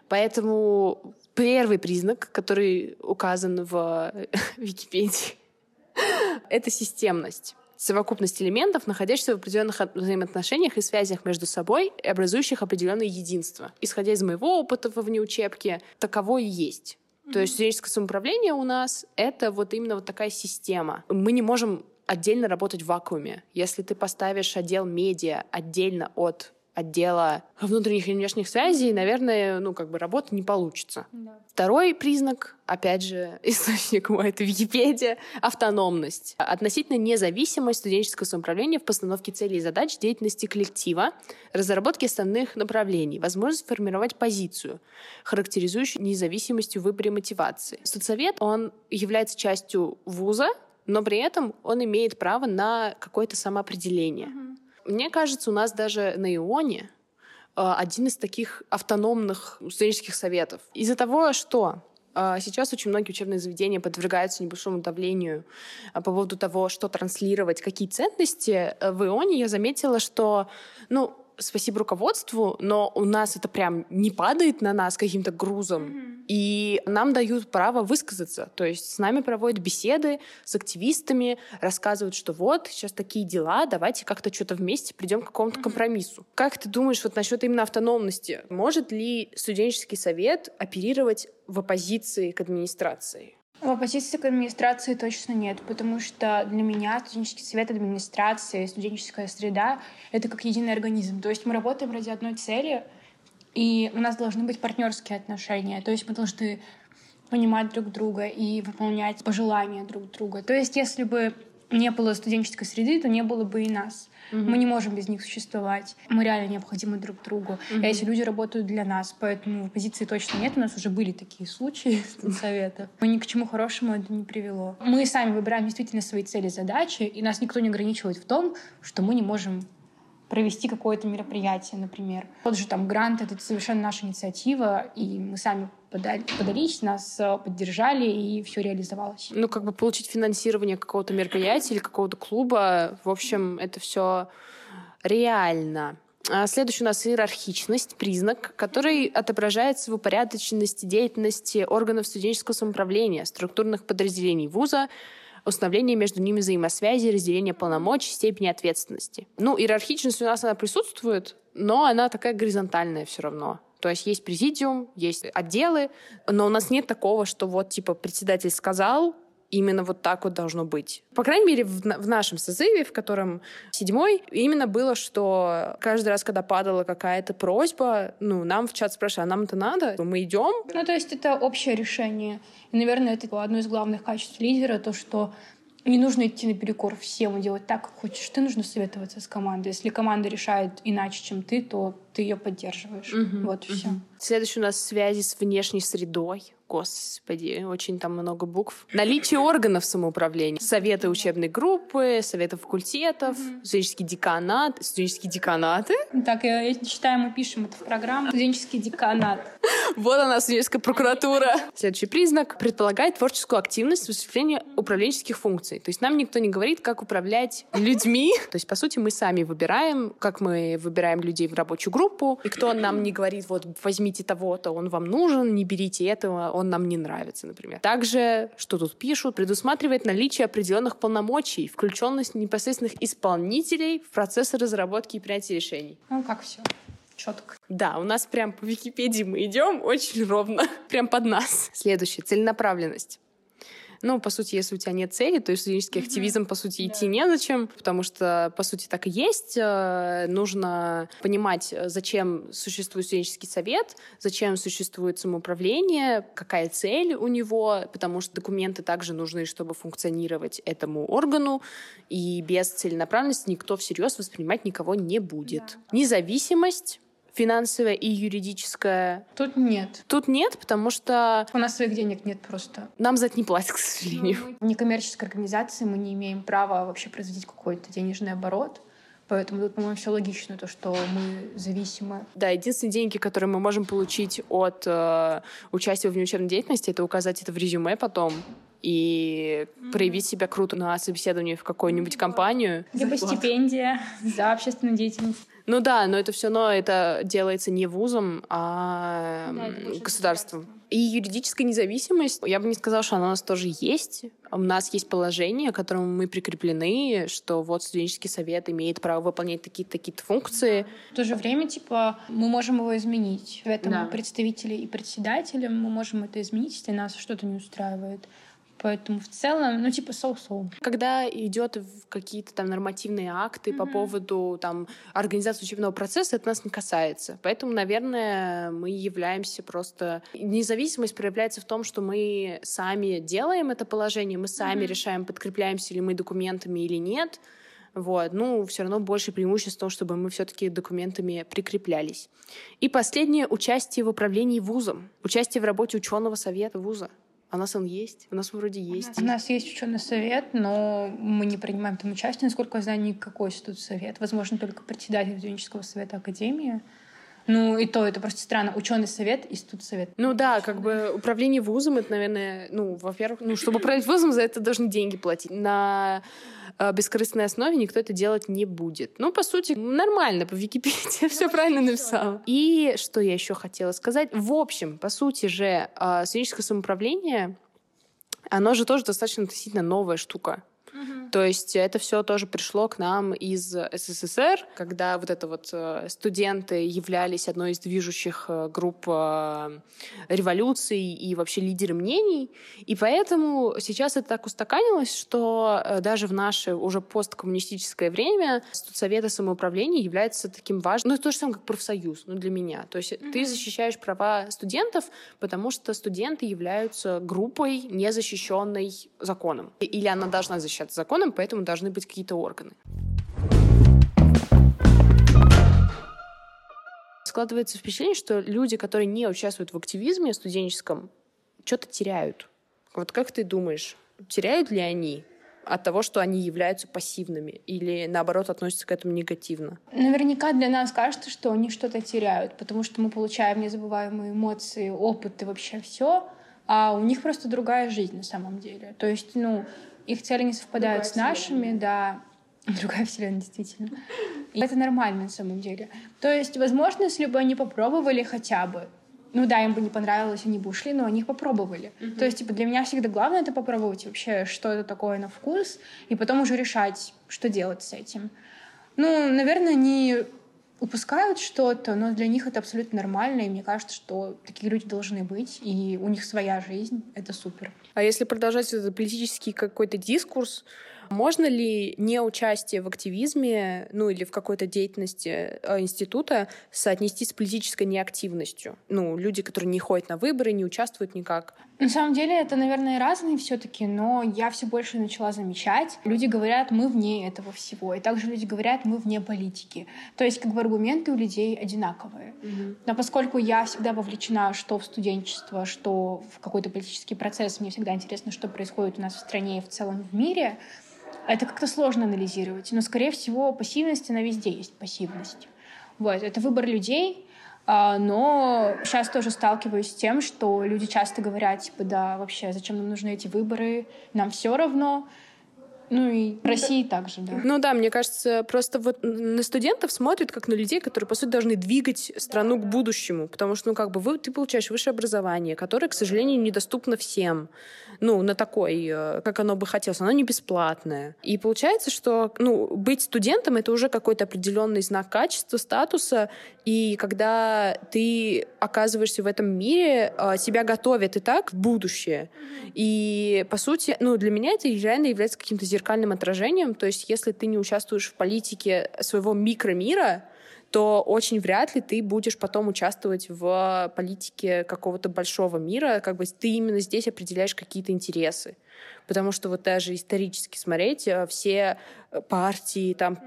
Поэтому первый признак, который указан в [LAUGHS] Википедии, [LAUGHS] это системность совокупность элементов, находящихся в определенных взаимоотношениях и связях между собой и образующих определенное единство. Исходя из моего опыта во внеучебке, таково и есть. Mm-hmm. То есть студенческое самоуправление у нас — это вот именно вот такая система. Мы не можем отдельно работать в вакууме. Если ты поставишь отдел медиа отдельно от отдела внутренних и внешних связей, наверное, ну, как бы работа не получится. Да. Второй признак, опять же, [LAUGHS] источник мой, это Википедия, автономность. Относительно независимость студенческого самоуправления в постановке целей и задач деятельности коллектива, разработке основных направлений, возможность формировать позицию, характеризующую независимостью в выборе мотивации. Студсовет, он является частью вуза, но при этом он имеет право на какое-то самоопределение. Угу. Мне кажется, у нас даже на Ионе э, один из таких автономных студенческих советов. Из-за того, что э, Сейчас очень многие учебные заведения подвергаются небольшому давлению э, по поводу того, что транслировать, какие ценности. В Ионе я заметила, что ну, спасибо руководству, но у нас это прям не падает на нас каким-то грузом. Mm-hmm. И нам дают право высказаться. То есть с нами проводят беседы с активистами, рассказывают, что вот, сейчас такие дела, давайте как-то что-то вместе придем к какому-то mm-hmm. компромиссу. Как ты думаешь вот насчет именно автономности? Может ли студенческий совет оперировать в оппозиции к администрации? В оппозиции к администрации точно нет, потому что для меня студенческий совет администрации, студенческая среда — это как единый организм. То есть мы работаем ради одной цели, и у нас должны быть партнерские отношения. То есть мы должны понимать друг друга и выполнять пожелания друг друга. То есть если бы не было студенческой среды, то не было бы и нас. Угу. Мы не можем без них существовать. Мы реально необходимы друг другу. Угу. И эти люди работают для нас, поэтому в позиции точно нет. У нас уже были такие случаи [LAUGHS] совета. Но ни к чему хорошему это не привело. Мы сами выбираем действительно свои цели, задачи, и нас никто не ограничивает в том, что мы не можем провести какое-то мероприятие, например. Тот же там грант — это совершенно наша инициатива, и мы сами подали, нас э, поддержали, и все реализовалось. Ну, как бы получить финансирование какого-то мероприятия или какого-то клуба, в общем, это все реально. А следующий у нас иерархичность, признак, который отображается в упорядоченности деятельности органов студенческого самоуправления, структурных подразделений вуза, установление между ними взаимосвязи, разделение полномочий, степени ответственности. Ну, иерархичность у нас она присутствует, но она такая горизонтальная все равно. То есть есть президиум, есть отделы, но у нас нет такого, что вот типа председатель сказал, именно вот так вот должно быть. По крайней мере, в, в нашем созыве, в котором седьмой, именно было, что каждый раз, когда падала какая-то просьба, ну, нам в чат спрашивали, а нам это надо? Мы идем? Ну, то есть это общее решение. И, наверное, это одно из главных качеств лидера, то, что не нужно идти наперекор всем и делать так, как хочешь. Ты нужно советоваться с командой. Если команда решает иначе, чем ты, то ты ее поддерживаешь. Угу, вот угу. все. Следующий у нас связи с внешней средой. Господи, очень там много букв. Наличие органов самоуправления. Советы учебной группы, советы факультетов, mm-hmm. студенческий деканат. Студенческие деканаты? Так, я, считаю, мы пишем это в программу. Студенческий деканат. [LAUGHS] Вот она, студенческая прокуратура. Следующий признак предполагает творческую активность в осуществлении управленческих функций. То есть нам никто не говорит, как управлять людьми. [LAUGHS] То есть, по сути, мы сами выбираем, как мы выбираем людей в рабочую группу. И кто нам не говорит, вот, возьмите того-то, он вам нужен, не берите этого, он нам не нравится, например. Также, что тут пишут, предусматривает наличие определенных полномочий, включенность непосредственных исполнителей в процессы разработки и принятия решений. Ну, как все четко. Да, у нас прям по Википедии мы идем очень ровно, [LAUGHS] прям под нас. Следующий целенаправленность. Ну, по сути, если у тебя нет цели, то и студенческий mm-hmm. активизм, по сути, да. идти незачем, потому что, по сути, так и есть. Э, нужно понимать, зачем существует студенческий совет, зачем существует самоуправление, какая цель у него, потому что документы также нужны, чтобы функционировать этому органу, и без целенаправленности никто всерьез воспринимать никого не будет. Да. Независимость финансовая и юридическая? Тут нет. Тут нет, потому что... У нас своих денег нет просто. Нам за это не платят, к сожалению. Ну, некоммерческой организации мы не имеем права вообще производить какой-то денежный оборот. Поэтому тут, по-моему, все логично, то, что мы зависимы. Да, единственные деньги, которые мы можем получить от э, участия в внеучебной деятельности, это указать это в резюме потом и mm-hmm. проявить себя круто на собеседовании в какую-нибудь компанию. Либо стипендия за общественную деятельность. Ну да, но это все равно это делается не вузом, а да, государством. И юридическая независимость, я бы не сказала, что она у нас тоже есть. У нас есть положение, к которому мы прикреплены, что вот студенческий совет имеет право выполнять такие-то такие функции. В то же время, типа, мы можем его изменить. В этом да. представители и председатели мы можем это изменить, если нас что-то не устраивает. Поэтому в целом, ну, типа, соу-соу. Когда идет какие-то там нормативные акты mm-hmm. по поводу там организации учебного процесса, это нас не касается. Поэтому, наверное, мы являемся просто... Независимость проявляется в том, что мы сами делаем это положение, мы сами mm-hmm. решаем, подкрепляемся ли мы документами или нет. Вот. Ну, все равно больше преимуществ в том, чтобы мы все-таки документами прикреплялись. И последнее — участие в управлении вузом. Участие в работе ученого совета вуза. А у нас он есть? У нас вроде есть. У нас есть ученый совет, но мы не принимаем там участие. Насколько я знаю, никакой тут совет. Возможно, только председатель студенческого совета Академии. Ну, и то, это просто странно. Ученый совет и студсовет. Ну да, как бы управление вузом, это, наверное, ну, во-первых, ну, чтобы управлять вузом, за это должны деньги платить. На бескорыстной основе никто это делать не будет. Ну, по сути, нормально, по Википедии [LAUGHS] все правильно написала. И что я еще хотела сказать? В общем, по сути же, э, студенческое самоуправление, оно же тоже достаточно относительно новая штука. То есть это все тоже пришло к нам из СССР, когда вот это вот э, студенты являлись одной из движущих э, групп э, революций и вообще лидеры мнений. И поэтому сейчас это так устаканилось, что даже в наше уже посткоммунистическое время студсоветы самоуправления является таким важным, ну, то же самое, как профсоюз, ну, для меня. То есть mm-hmm. ты защищаешь права студентов, потому что студенты являются группой, незащищенной законом. Или она должна защищаться законом, органам, поэтому должны быть какие-то органы. Складывается впечатление, что люди, которые не участвуют в активизме студенческом, что-то теряют. Вот как ты думаешь, теряют ли они от того, что они являются пассивными или, наоборот, относятся к этому негативно? Наверняка для нас кажется, что они что-то теряют, потому что мы получаем незабываемые эмоции, опыт и вообще все, а у них просто другая жизнь на самом деле. То есть, ну, их цели не совпадают Другая с нашими, вселенная. да. [LAUGHS] Другая вселенная, действительно. И это нормально на самом деле. То есть, возможно, если бы они попробовали хотя бы, ну да, им бы не понравилось, они бы ушли, но они их попробовали. Mm-hmm. То есть, типа, для меня всегда главное это попробовать вообще, что это такое на вкус, и потом уже решать, что делать с этим. Ну, наверное, они упускают что-то, но для них это абсолютно нормально, и мне кажется, что такие люди должны быть, и у них своя жизнь, это супер. А если продолжать этот политический какой-то дискурс, можно ли неучастие в активизме, ну или в какой-то деятельности э, института соотнести с политической неактивностью? Ну, люди, которые не ходят на выборы, не участвуют никак. На самом деле это, наверное, разные все-таки, но я все больше начала замечать. Люди говорят, мы вне этого всего. И также люди говорят, мы вне политики. То есть как бы аргументы у людей одинаковые. Mm-hmm. Но поскольку я всегда вовлечена что в студенчество, что в какой-то политический процесс, мне всегда интересно, что происходит у нас в стране и в целом в мире, это как-то сложно анализировать. Но, скорее всего, пассивность, она везде есть пассивность. Вот, это выбор людей, но сейчас тоже сталкиваюсь с тем, что люди часто говорят, типа, да, вообще, зачем нам нужны эти выборы, нам все равно. Ну и в России да. также, да. Ну да, мне кажется, просто вот на студентов смотрят как на людей, которые, по сути, должны двигать страну к будущему. Потому что, ну, как бы, вы, ты получаешь высшее образование, которое, к сожалению, недоступно всем. Ну, на такой, э, как оно бы хотелось. Оно не бесплатное. И получается, что, ну, быть студентом — это уже какой-то определенный знак качества, статуса. И когда ты оказываешься в этом мире, э, тебя готовят и так в будущее. И, по сути, ну, для меня это реально является каким-то зеркальным отражением. То есть если ты не участвуешь в политике своего микромира, то очень вряд ли ты будешь потом участвовать в политике какого-то большого мира, как бы ты именно здесь определяешь какие-то интересы. Потому что вот даже исторически смотреть, э, все партии, там,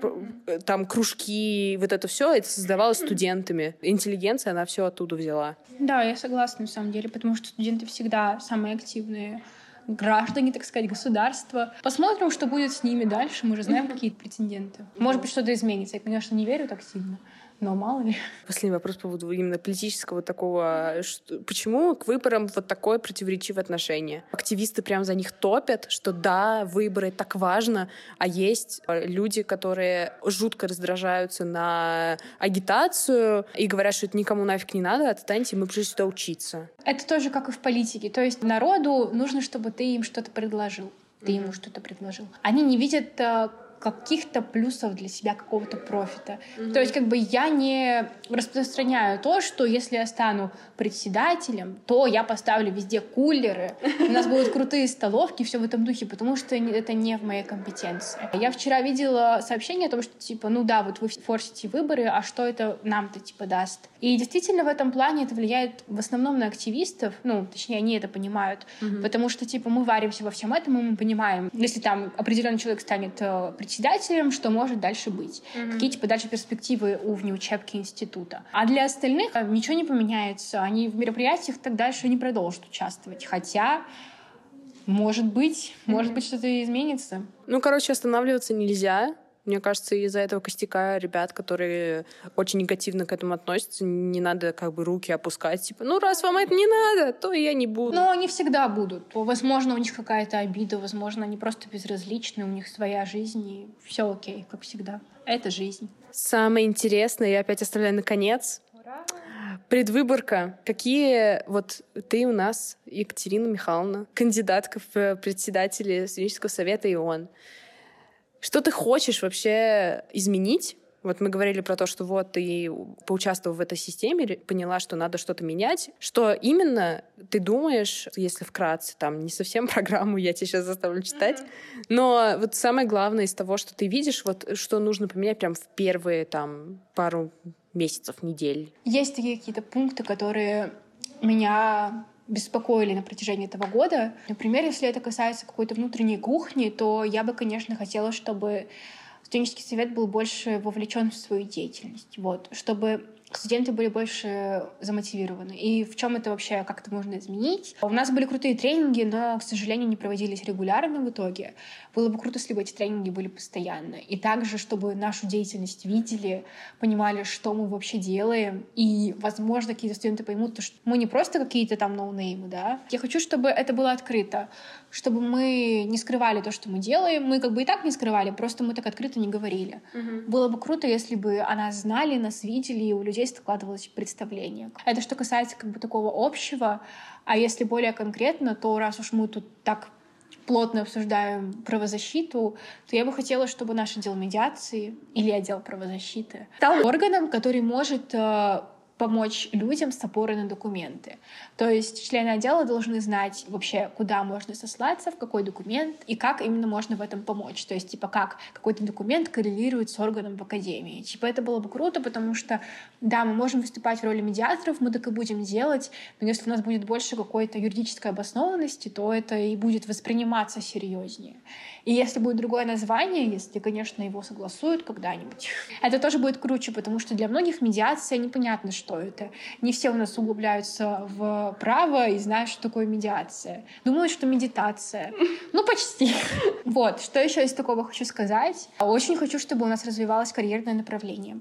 там кружки, вот это все, это создавалось студентами. Интеллигенция, она все оттуда взяла. Да, я согласна, на самом деле, потому что студенты всегда самые активные граждане, так сказать, государства. Посмотрим, что будет с ними дальше. Мы же знаем какие-то претенденты. Может быть, что-то изменится. Я, конечно, не верю так сильно но мало ли. Последний вопрос по поводу именно политического такого. Что, почему к выборам вот такое противоречивое отношение? Активисты прям за них топят, что да, выборы так важно, а есть э, люди, которые жутко раздражаются на агитацию и говорят, что это никому нафиг не надо, отстаньте, мы пришли сюда учиться. Это тоже как и в политике. То есть народу нужно, чтобы ты им что-то предложил. Ты ему что-то предложил. Они не видят э, каких-то плюсов для себя, какого-то профита. Mm-hmm. То есть как бы я не распространяю то, что если я стану председателем, то я поставлю везде кулеры, у нас будут крутые столовки, все в этом духе, потому что это не в моей компетенции. Я вчера видела сообщение о том, что типа, ну да, вот вы форсите выборы, а что это нам-то типа даст? И действительно в этом плане это влияет в основном на активистов, ну, точнее, они это понимают, mm-hmm. потому что типа мы варимся во всем этом, и мы понимаем, если там определенный человек станет э, председателем, что может дальше быть. Mm-hmm. Какие типа дальше перспективы у внеучебки института. А для остальных э, ничего не поменяется. Они в мероприятиях так дальше не продолжат участвовать. Хотя может быть, mm-hmm. может быть, что-то изменится. Ну, короче, останавливаться нельзя. Мне кажется, из-за этого костяка ребят, которые очень негативно к этому относятся, не надо как бы руки опускать. Типа, ну раз вам это не надо, то я не буду. Но они всегда будут. Возможно, у них какая-то обида, возможно, они просто безразличны, у них своя жизнь, и все окей, как всегда. Это жизнь. Самое интересное, я опять оставляю наконец. Предвыборка. Какие вот ты у нас, Екатерина Михайловна, кандидатка в председатели студенческого совета ИОН. Что ты хочешь вообще изменить? Вот мы говорили про то, что вот ты поучаствовав в этой системе, поняла, что надо что-то менять. Что именно ты думаешь, если вкратце, там, не совсем [LAUGHS] программу я тебе сейчас заставлю читать, mm-hmm. но вот самое главное из того, что ты видишь, вот что нужно поменять прям в первые там пару месяцев, недель. Есть такие какие-то пункты, которые меня беспокоили на протяжении этого года. Например, если это касается какой-то внутренней кухни, то я бы, конечно, хотела, чтобы студенческий совет был больше вовлечен в свою деятельность. Вот, чтобы студенты были больше замотивированы. И в чем это вообще, как это можно изменить? У нас были крутые тренинги, но, к сожалению, не проводились регулярно в итоге. Было бы круто, если бы эти тренинги были постоянно. И также, чтобы нашу деятельность видели, понимали, что мы вообще делаем. И, возможно, какие-то студенты поймут, что мы не просто какие-то там ноунеймы, да. Я хочу, чтобы это было открыто, чтобы мы не скрывали то, что мы делаем. Мы как бы и так не скрывали, просто мы так открыто не говорили. Угу. Было бы круто, если бы о нас знали, нас видели, и у людей складывалось представление. Это что касается как бы такого общего. А если более конкретно, то раз уж мы тут так плотно обсуждаем правозащиту, то я бы хотела, чтобы наш отдел медиации или отдел правозащиты стал органом, который может э, помочь людям с опорой на документы. То есть члены отдела должны знать вообще, куда можно сослаться, в какой документ и как именно можно в этом помочь. То есть, типа, как какой-то документ коррелирует с органом в академии. Типа, это было бы круто, потому что, да, мы можем выступать в роли медиаторов, мы так и будем делать, но если у нас будет больше какой-то юридической обоснованности, то это и будет восприниматься серьезнее. И если будет другое название, если, конечно, его согласуют когда-нибудь, это тоже будет круче, потому что для многих медиация непонятно, что это. Не все у нас углубляются в право и знают, что такое медиация. Думают, что медитация. Ну, почти. [LAUGHS] Вот. Что еще из такого хочу сказать? Очень хочу, чтобы у нас развивалось карьерное направление.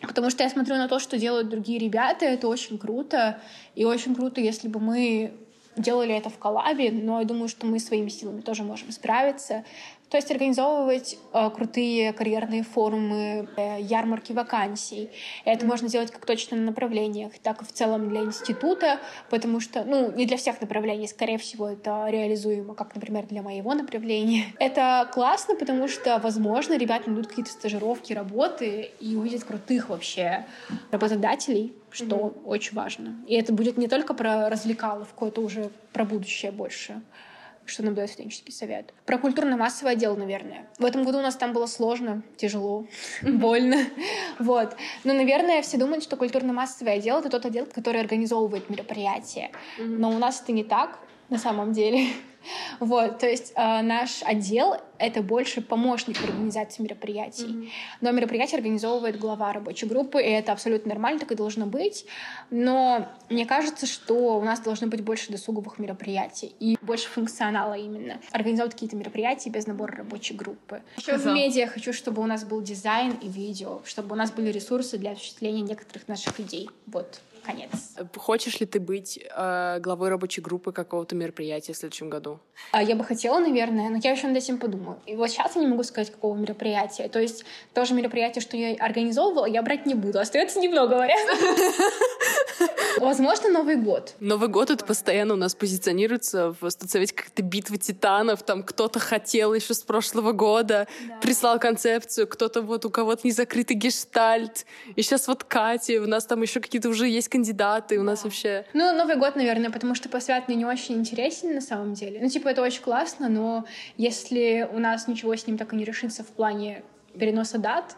Потому что я смотрю на то, что делают другие ребята, это очень круто. И очень круто, если бы мы делали это в коллабе, но я думаю, что мы своими силами тоже можем справиться. То есть организовывать э, крутые карьерные форумы, э, ярмарки вакансий. Это можно делать как точно на направлениях, так и в целом для института, потому что, ну, не для всех направлений, скорее всего, это реализуемо, как, например, для моего направления. [LAUGHS] Это классно, потому что, возможно, ребята найдут какие-то стажировки, работы и увидят крутых вообще работодателей, что mm-hmm. очень важно. И это будет не только про развлекаловку, это уже про будущее больше что нам дает студенческий совет. Про культурно-массовое отдел, наверное. В этом году у нас там было сложно, тяжело, больно. [LAUGHS] Вот. Но, наверное, все думают, что культурно-массовое отдел — это тот отдел, который организовывает мероприятия. Но у нас это не так на самом деле. [LAUGHS] Вот, то есть э, наш отдел — это больше помощник в организации мероприятий. Mm-hmm. Но мероприятие организовывает глава рабочей группы, и это абсолютно нормально, так и должно быть. Но мне кажется, что у нас должно быть больше досуговых мероприятий и больше функционала именно. Организовывать какие-то мероприятия без набора рабочей группы. Еще в медиа хочу, чтобы у нас был дизайн и видео, чтобы у нас были ресурсы для осуществления некоторых наших идей. Вот конец. Хочешь ли ты быть э, главой рабочей группы какого-то мероприятия в следующем году? А, я бы хотела, наверное, но я еще над этим подумаю. И вот сейчас я не могу сказать, какого мероприятия. То есть тоже мероприятие, что я организовывала, я брать не буду. Остается немного вариантов. [LAUGHS] Возможно, Новый год. Новый год это постоянно у нас позиционируется в студсовете как-то битва титанов. Там кто-то хотел еще с прошлого года, да. прислал концепцию, кто-то вот у кого-то не закрытый гештальт. И сейчас вот Катя, у нас там еще какие-то уже есть кандидаты, у нас вообще... Ну, Новый год, наверное, потому что посвят мне не очень интересен на самом деле. Ну, типа, это очень классно, но если у нас ничего с ним так и не решится в плане переноса дат,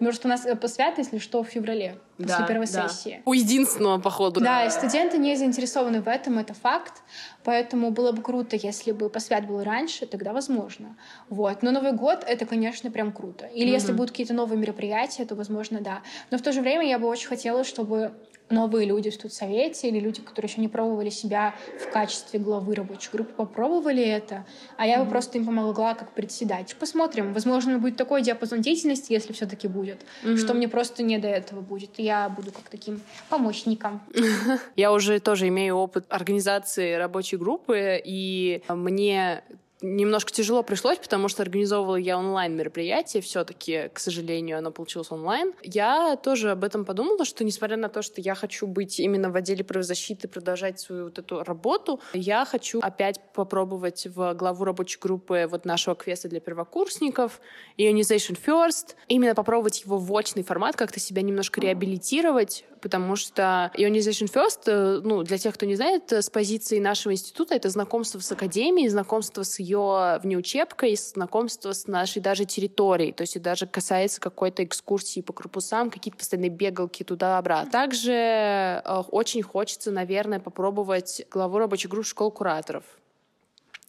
может, у нас э, посвят, если что, в феврале, после да, первой да. сессии. У единственного, походу. Да, и студенты не заинтересованы в этом, это факт. Поэтому было бы круто, если бы посвят был раньше, тогда возможно. Вот. Но Новый год — это, конечно, прям круто. Или угу. если будут какие-то новые мероприятия, то, возможно, да. Но в то же время я бы очень хотела, чтобы новые люди в студсовете или люди, которые еще не пробовали себя в качестве главы рабочей группы, попробовали это, а я mm-hmm. бы просто им помогла как председатель. Посмотрим. Возможно, будет такой диапазон деятельности, если все-таки будет, mm-hmm. что мне просто не до этого будет. Я буду как таким помощником. [LAUGHS] Я уже тоже имею опыт организации рабочей группы, и мне немножко тяжело пришлось, потому что организовывала я онлайн мероприятие, все-таки, к сожалению, оно получилось онлайн. Я тоже об этом подумала, что несмотря на то, что я хочу быть именно в отделе правозащиты, продолжать свою вот эту работу, я хочу опять попробовать в главу рабочей группы вот нашего квеста для первокурсников, Ionization First, именно попробовать его в очный формат, как-то себя немножко реабилитировать, потому что Ionization First, э, ну, для тех, кто не знает, с позиции нашего института это знакомство с академией, знакомство с ее внеучебкой, знакомство с нашей даже территорией, то есть это даже касается какой-то экскурсии по корпусам, какие-то постоянные бегалки туда-обратно. Также э, очень хочется, наверное, попробовать главу рабочей группы школ кураторов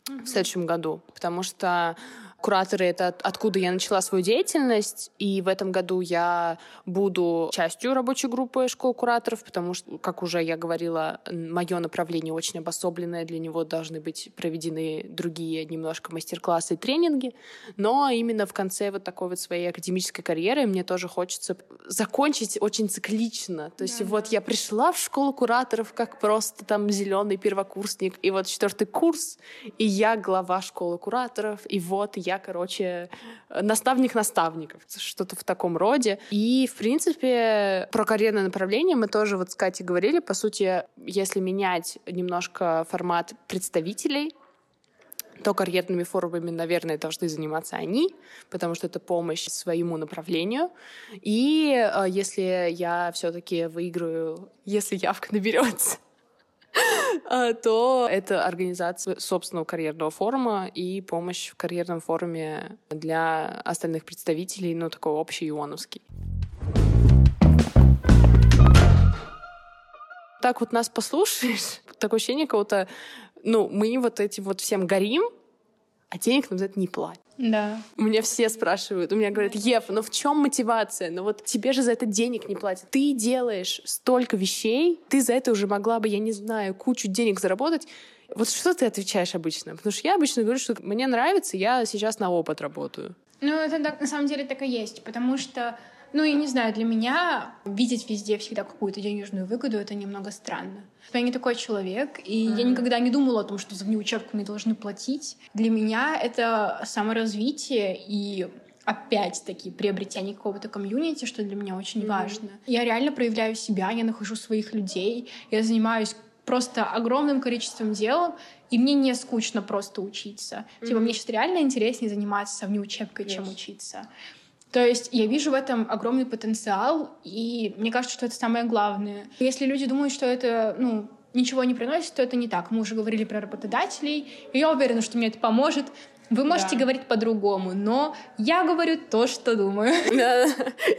в следующем году, потому что Кураторы — это откуда я начала свою деятельность, и в этом году я буду частью рабочей группы школ кураторов, потому что, как уже я говорила, мое направление очень обособленное, для него должны быть проведены другие немножко мастер-классы и тренинги, но именно в конце вот такой вот своей академической карьеры мне тоже хочется закончить очень циклично. То есть да, вот я пришла в школу кураторов как просто там зеленый первокурсник, и вот четвертый курс, и я глава школы кураторов, и вот я я, короче, наставник наставников, что-то в таком роде. И, в принципе, про карьерное направление мы тоже вот с Катей говорили. По сути, если менять немножко формат представителей то карьерными форумами, наверное, должны заниматься они, потому что это помощь своему направлению. И э, если я все-таки выиграю, если явка наберется, э, [LAUGHS] то это организация собственного карьерного форума и помощь в карьерном форуме для остальных представителей, ну, такой общий ионовский. Так вот нас послушаешь, [LAUGHS] такое ощущение кого-то ну, мы вот этим вот всем горим, а денег нам за это не платят. Да. У меня все спрашивают, у меня говорят, Ев, ну в чем мотивация? Ну вот тебе же за это денег не платят. Ты делаешь столько вещей, ты за это уже могла бы, я не знаю, кучу денег заработать. Вот что ты отвечаешь обычно? Потому что я обычно говорю, что мне нравится, я сейчас на опыт работаю. Ну, это так, на самом деле так и есть, потому что ну, я не знаю, для меня видеть везде всегда какую-то денежную выгоду — это немного странно. Я не такой человек, и mm-hmm. я никогда не думала о том, что за внеучебку мне должны платить. Для меня это саморазвитие и опять-таки приобретение какого-то комьюнити, что для меня очень mm-hmm. важно. Я реально проявляю себя, я нахожу своих людей, я занимаюсь просто огромным количеством дел, и мне не скучно просто учиться. Mm-hmm. Типа, мне сейчас реально интереснее заниматься внеучебкой, yes. чем учиться. То есть я вижу в этом огромный потенциал, и мне кажется, что это самое главное. Если люди думают, что это, ну, ничего не приносит, то это не так. Мы уже говорили про работодателей, и я уверена, что мне это поможет. Вы можете да. говорить по-другому, но я говорю то, что думаю. [LAUGHS] Да,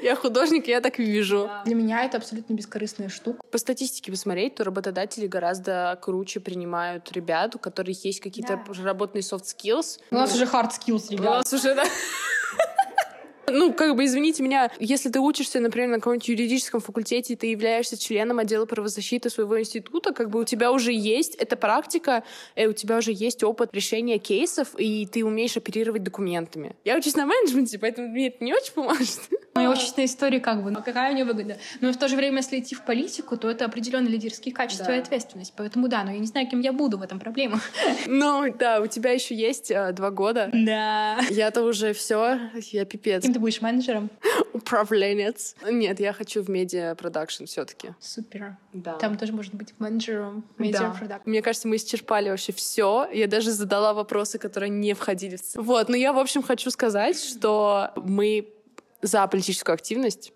я художник, я так вижу. Да. Для меня это абсолютно бескорыстная штука. По статистике посмотреть, то работодатели гораздо круче принимают ребят, у которых есть какие-то да. проработанные soft skills. У нас уже hard skills, ребят. У нас уже, да. [LAUGHS] Ну, как бы, извините меня, если ты учишься, например, на каком-нибудь юридическом факультете, и ты являешься членом отдела правозащиты своего института, как бы у тебя уже есть эта практика, и у тебя уже есть опыт решения кейсов, и ты умеешь оперировать документами. Я учусь на менеджменте, поэтому мне это не очень поможет. Ну, я учусь на истории, как бы, но какая мне выгода? Но в то же время, если идти в политику, то это определенные лидерские качества да. и ответственность. Поэтому да, но я не знаю, кем я буду, в этом проблема. [LAUGHS] Ну, да, у тебя еще есть а, два года. Да. Я-то уже все, я пипец. Ты будешь менеджером? Управленец. Нет, я хочу в media production все-таки. Супер. Да. Там тоже можно быть менеджером media production. Да. Мне кажется, мы исчерпали вообще все. Я даже задала вопросы, которые не входили в... Вот, но я, в общем, хочу сказать, что мы за политическую активность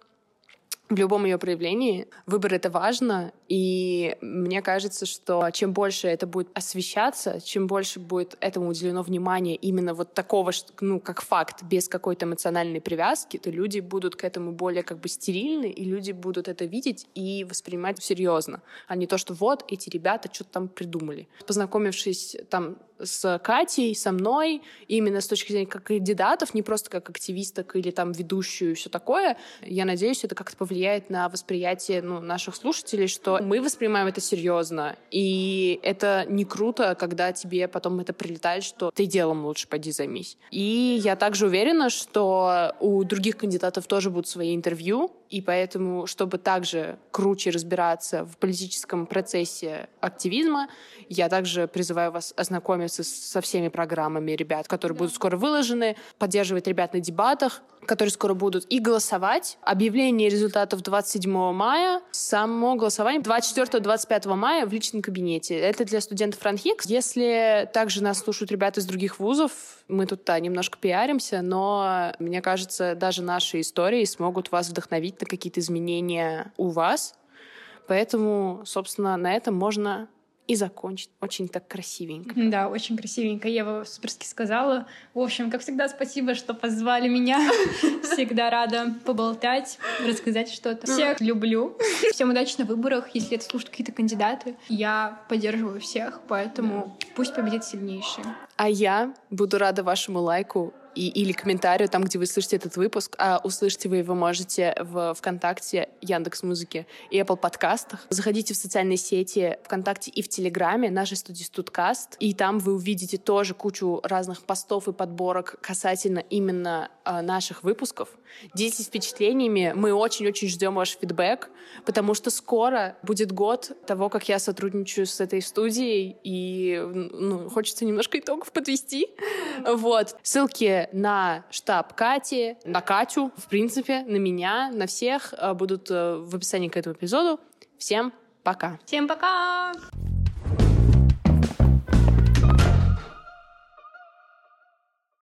в любом ее проявлении. Выбор — это важно, и мне кажется, что чем больше это будет освещаться, чем больше будет этому уделено внимание именно вот такого, ну, как факт, без какой-то эмоциональной привязки, то люди будут к этому более как бы стерильны, и люди будут это видеть и воспринимать серьезно, а не то, что вот эти ребята что-то там придумали. Познакомившись там с Катей, со мной, именно с точки зрения как кандидатов, не просто как активисток или там ведущую и все такое. Я надеюсь, это как-то повлияет на восприятие ну, наших слушателей, что мы воспринимаем это серьезно. И это не круто, когда тебе потом это прилетает, что ты делом лучше пойди займись. И я также уверена, что у других кандидатов тоже будут свои интервью, и поэтому, чтобы также круче разбираться в политическом процессе активизма, я также призываю вас ознакомиться со всеми программами ребят, которые будут скоро выложены, поддерживать ребят на дебатах, которые скоро будут, и голосовать. Объявление результатов 27 мая, само голосование 24-25 мая в личном кабинете. Это для студентов Ранхикс. Если также нас слушают ребята из других вузов, мы тут да, немножко пиаримся, но мне кажется, даже наши истории смогут вас вдохновить на какие-то изменения у вас. Поэтому, собственно, на этом можно и закончить очень так красивенько. Да, очень красивенько. Ева суперски сказала. В общем, как всегда, спасибо, что позвали меня. [LAUGHS] Всегда рада поболтать, рассказать что-то. Всех люблю. Всем удачи на выборах. Если это слушают какие-то кандидаты, я поддерживаю всех, поэтому пусть победит сильнейший. А я буду рада вашему лайку и, или комментарию там, где вы слышите этот выпуск. А услышите вы его можете в ВКонтакте, Яндекс Музыке и Apple подкастах. Заходите в социальные сети ВКонтакте и в Телеграме нашей студии Студкаст, и там вы увидите тоже кучу разных постов и подборок касательно именно э, наших выпусков. Делитесь впечатлениями. Мы очень-очень ждем ваш фидбэк, потому что скоро будет год того, как я сотрудничаю с этой студией, и ну, хочется немножко итогов подвести. Вот. Ссылки на штаб Кати, на Катю, в принципе, на меня, на всех э, будут э, в описании к этому эпизоду. Всем пока. Всем пока!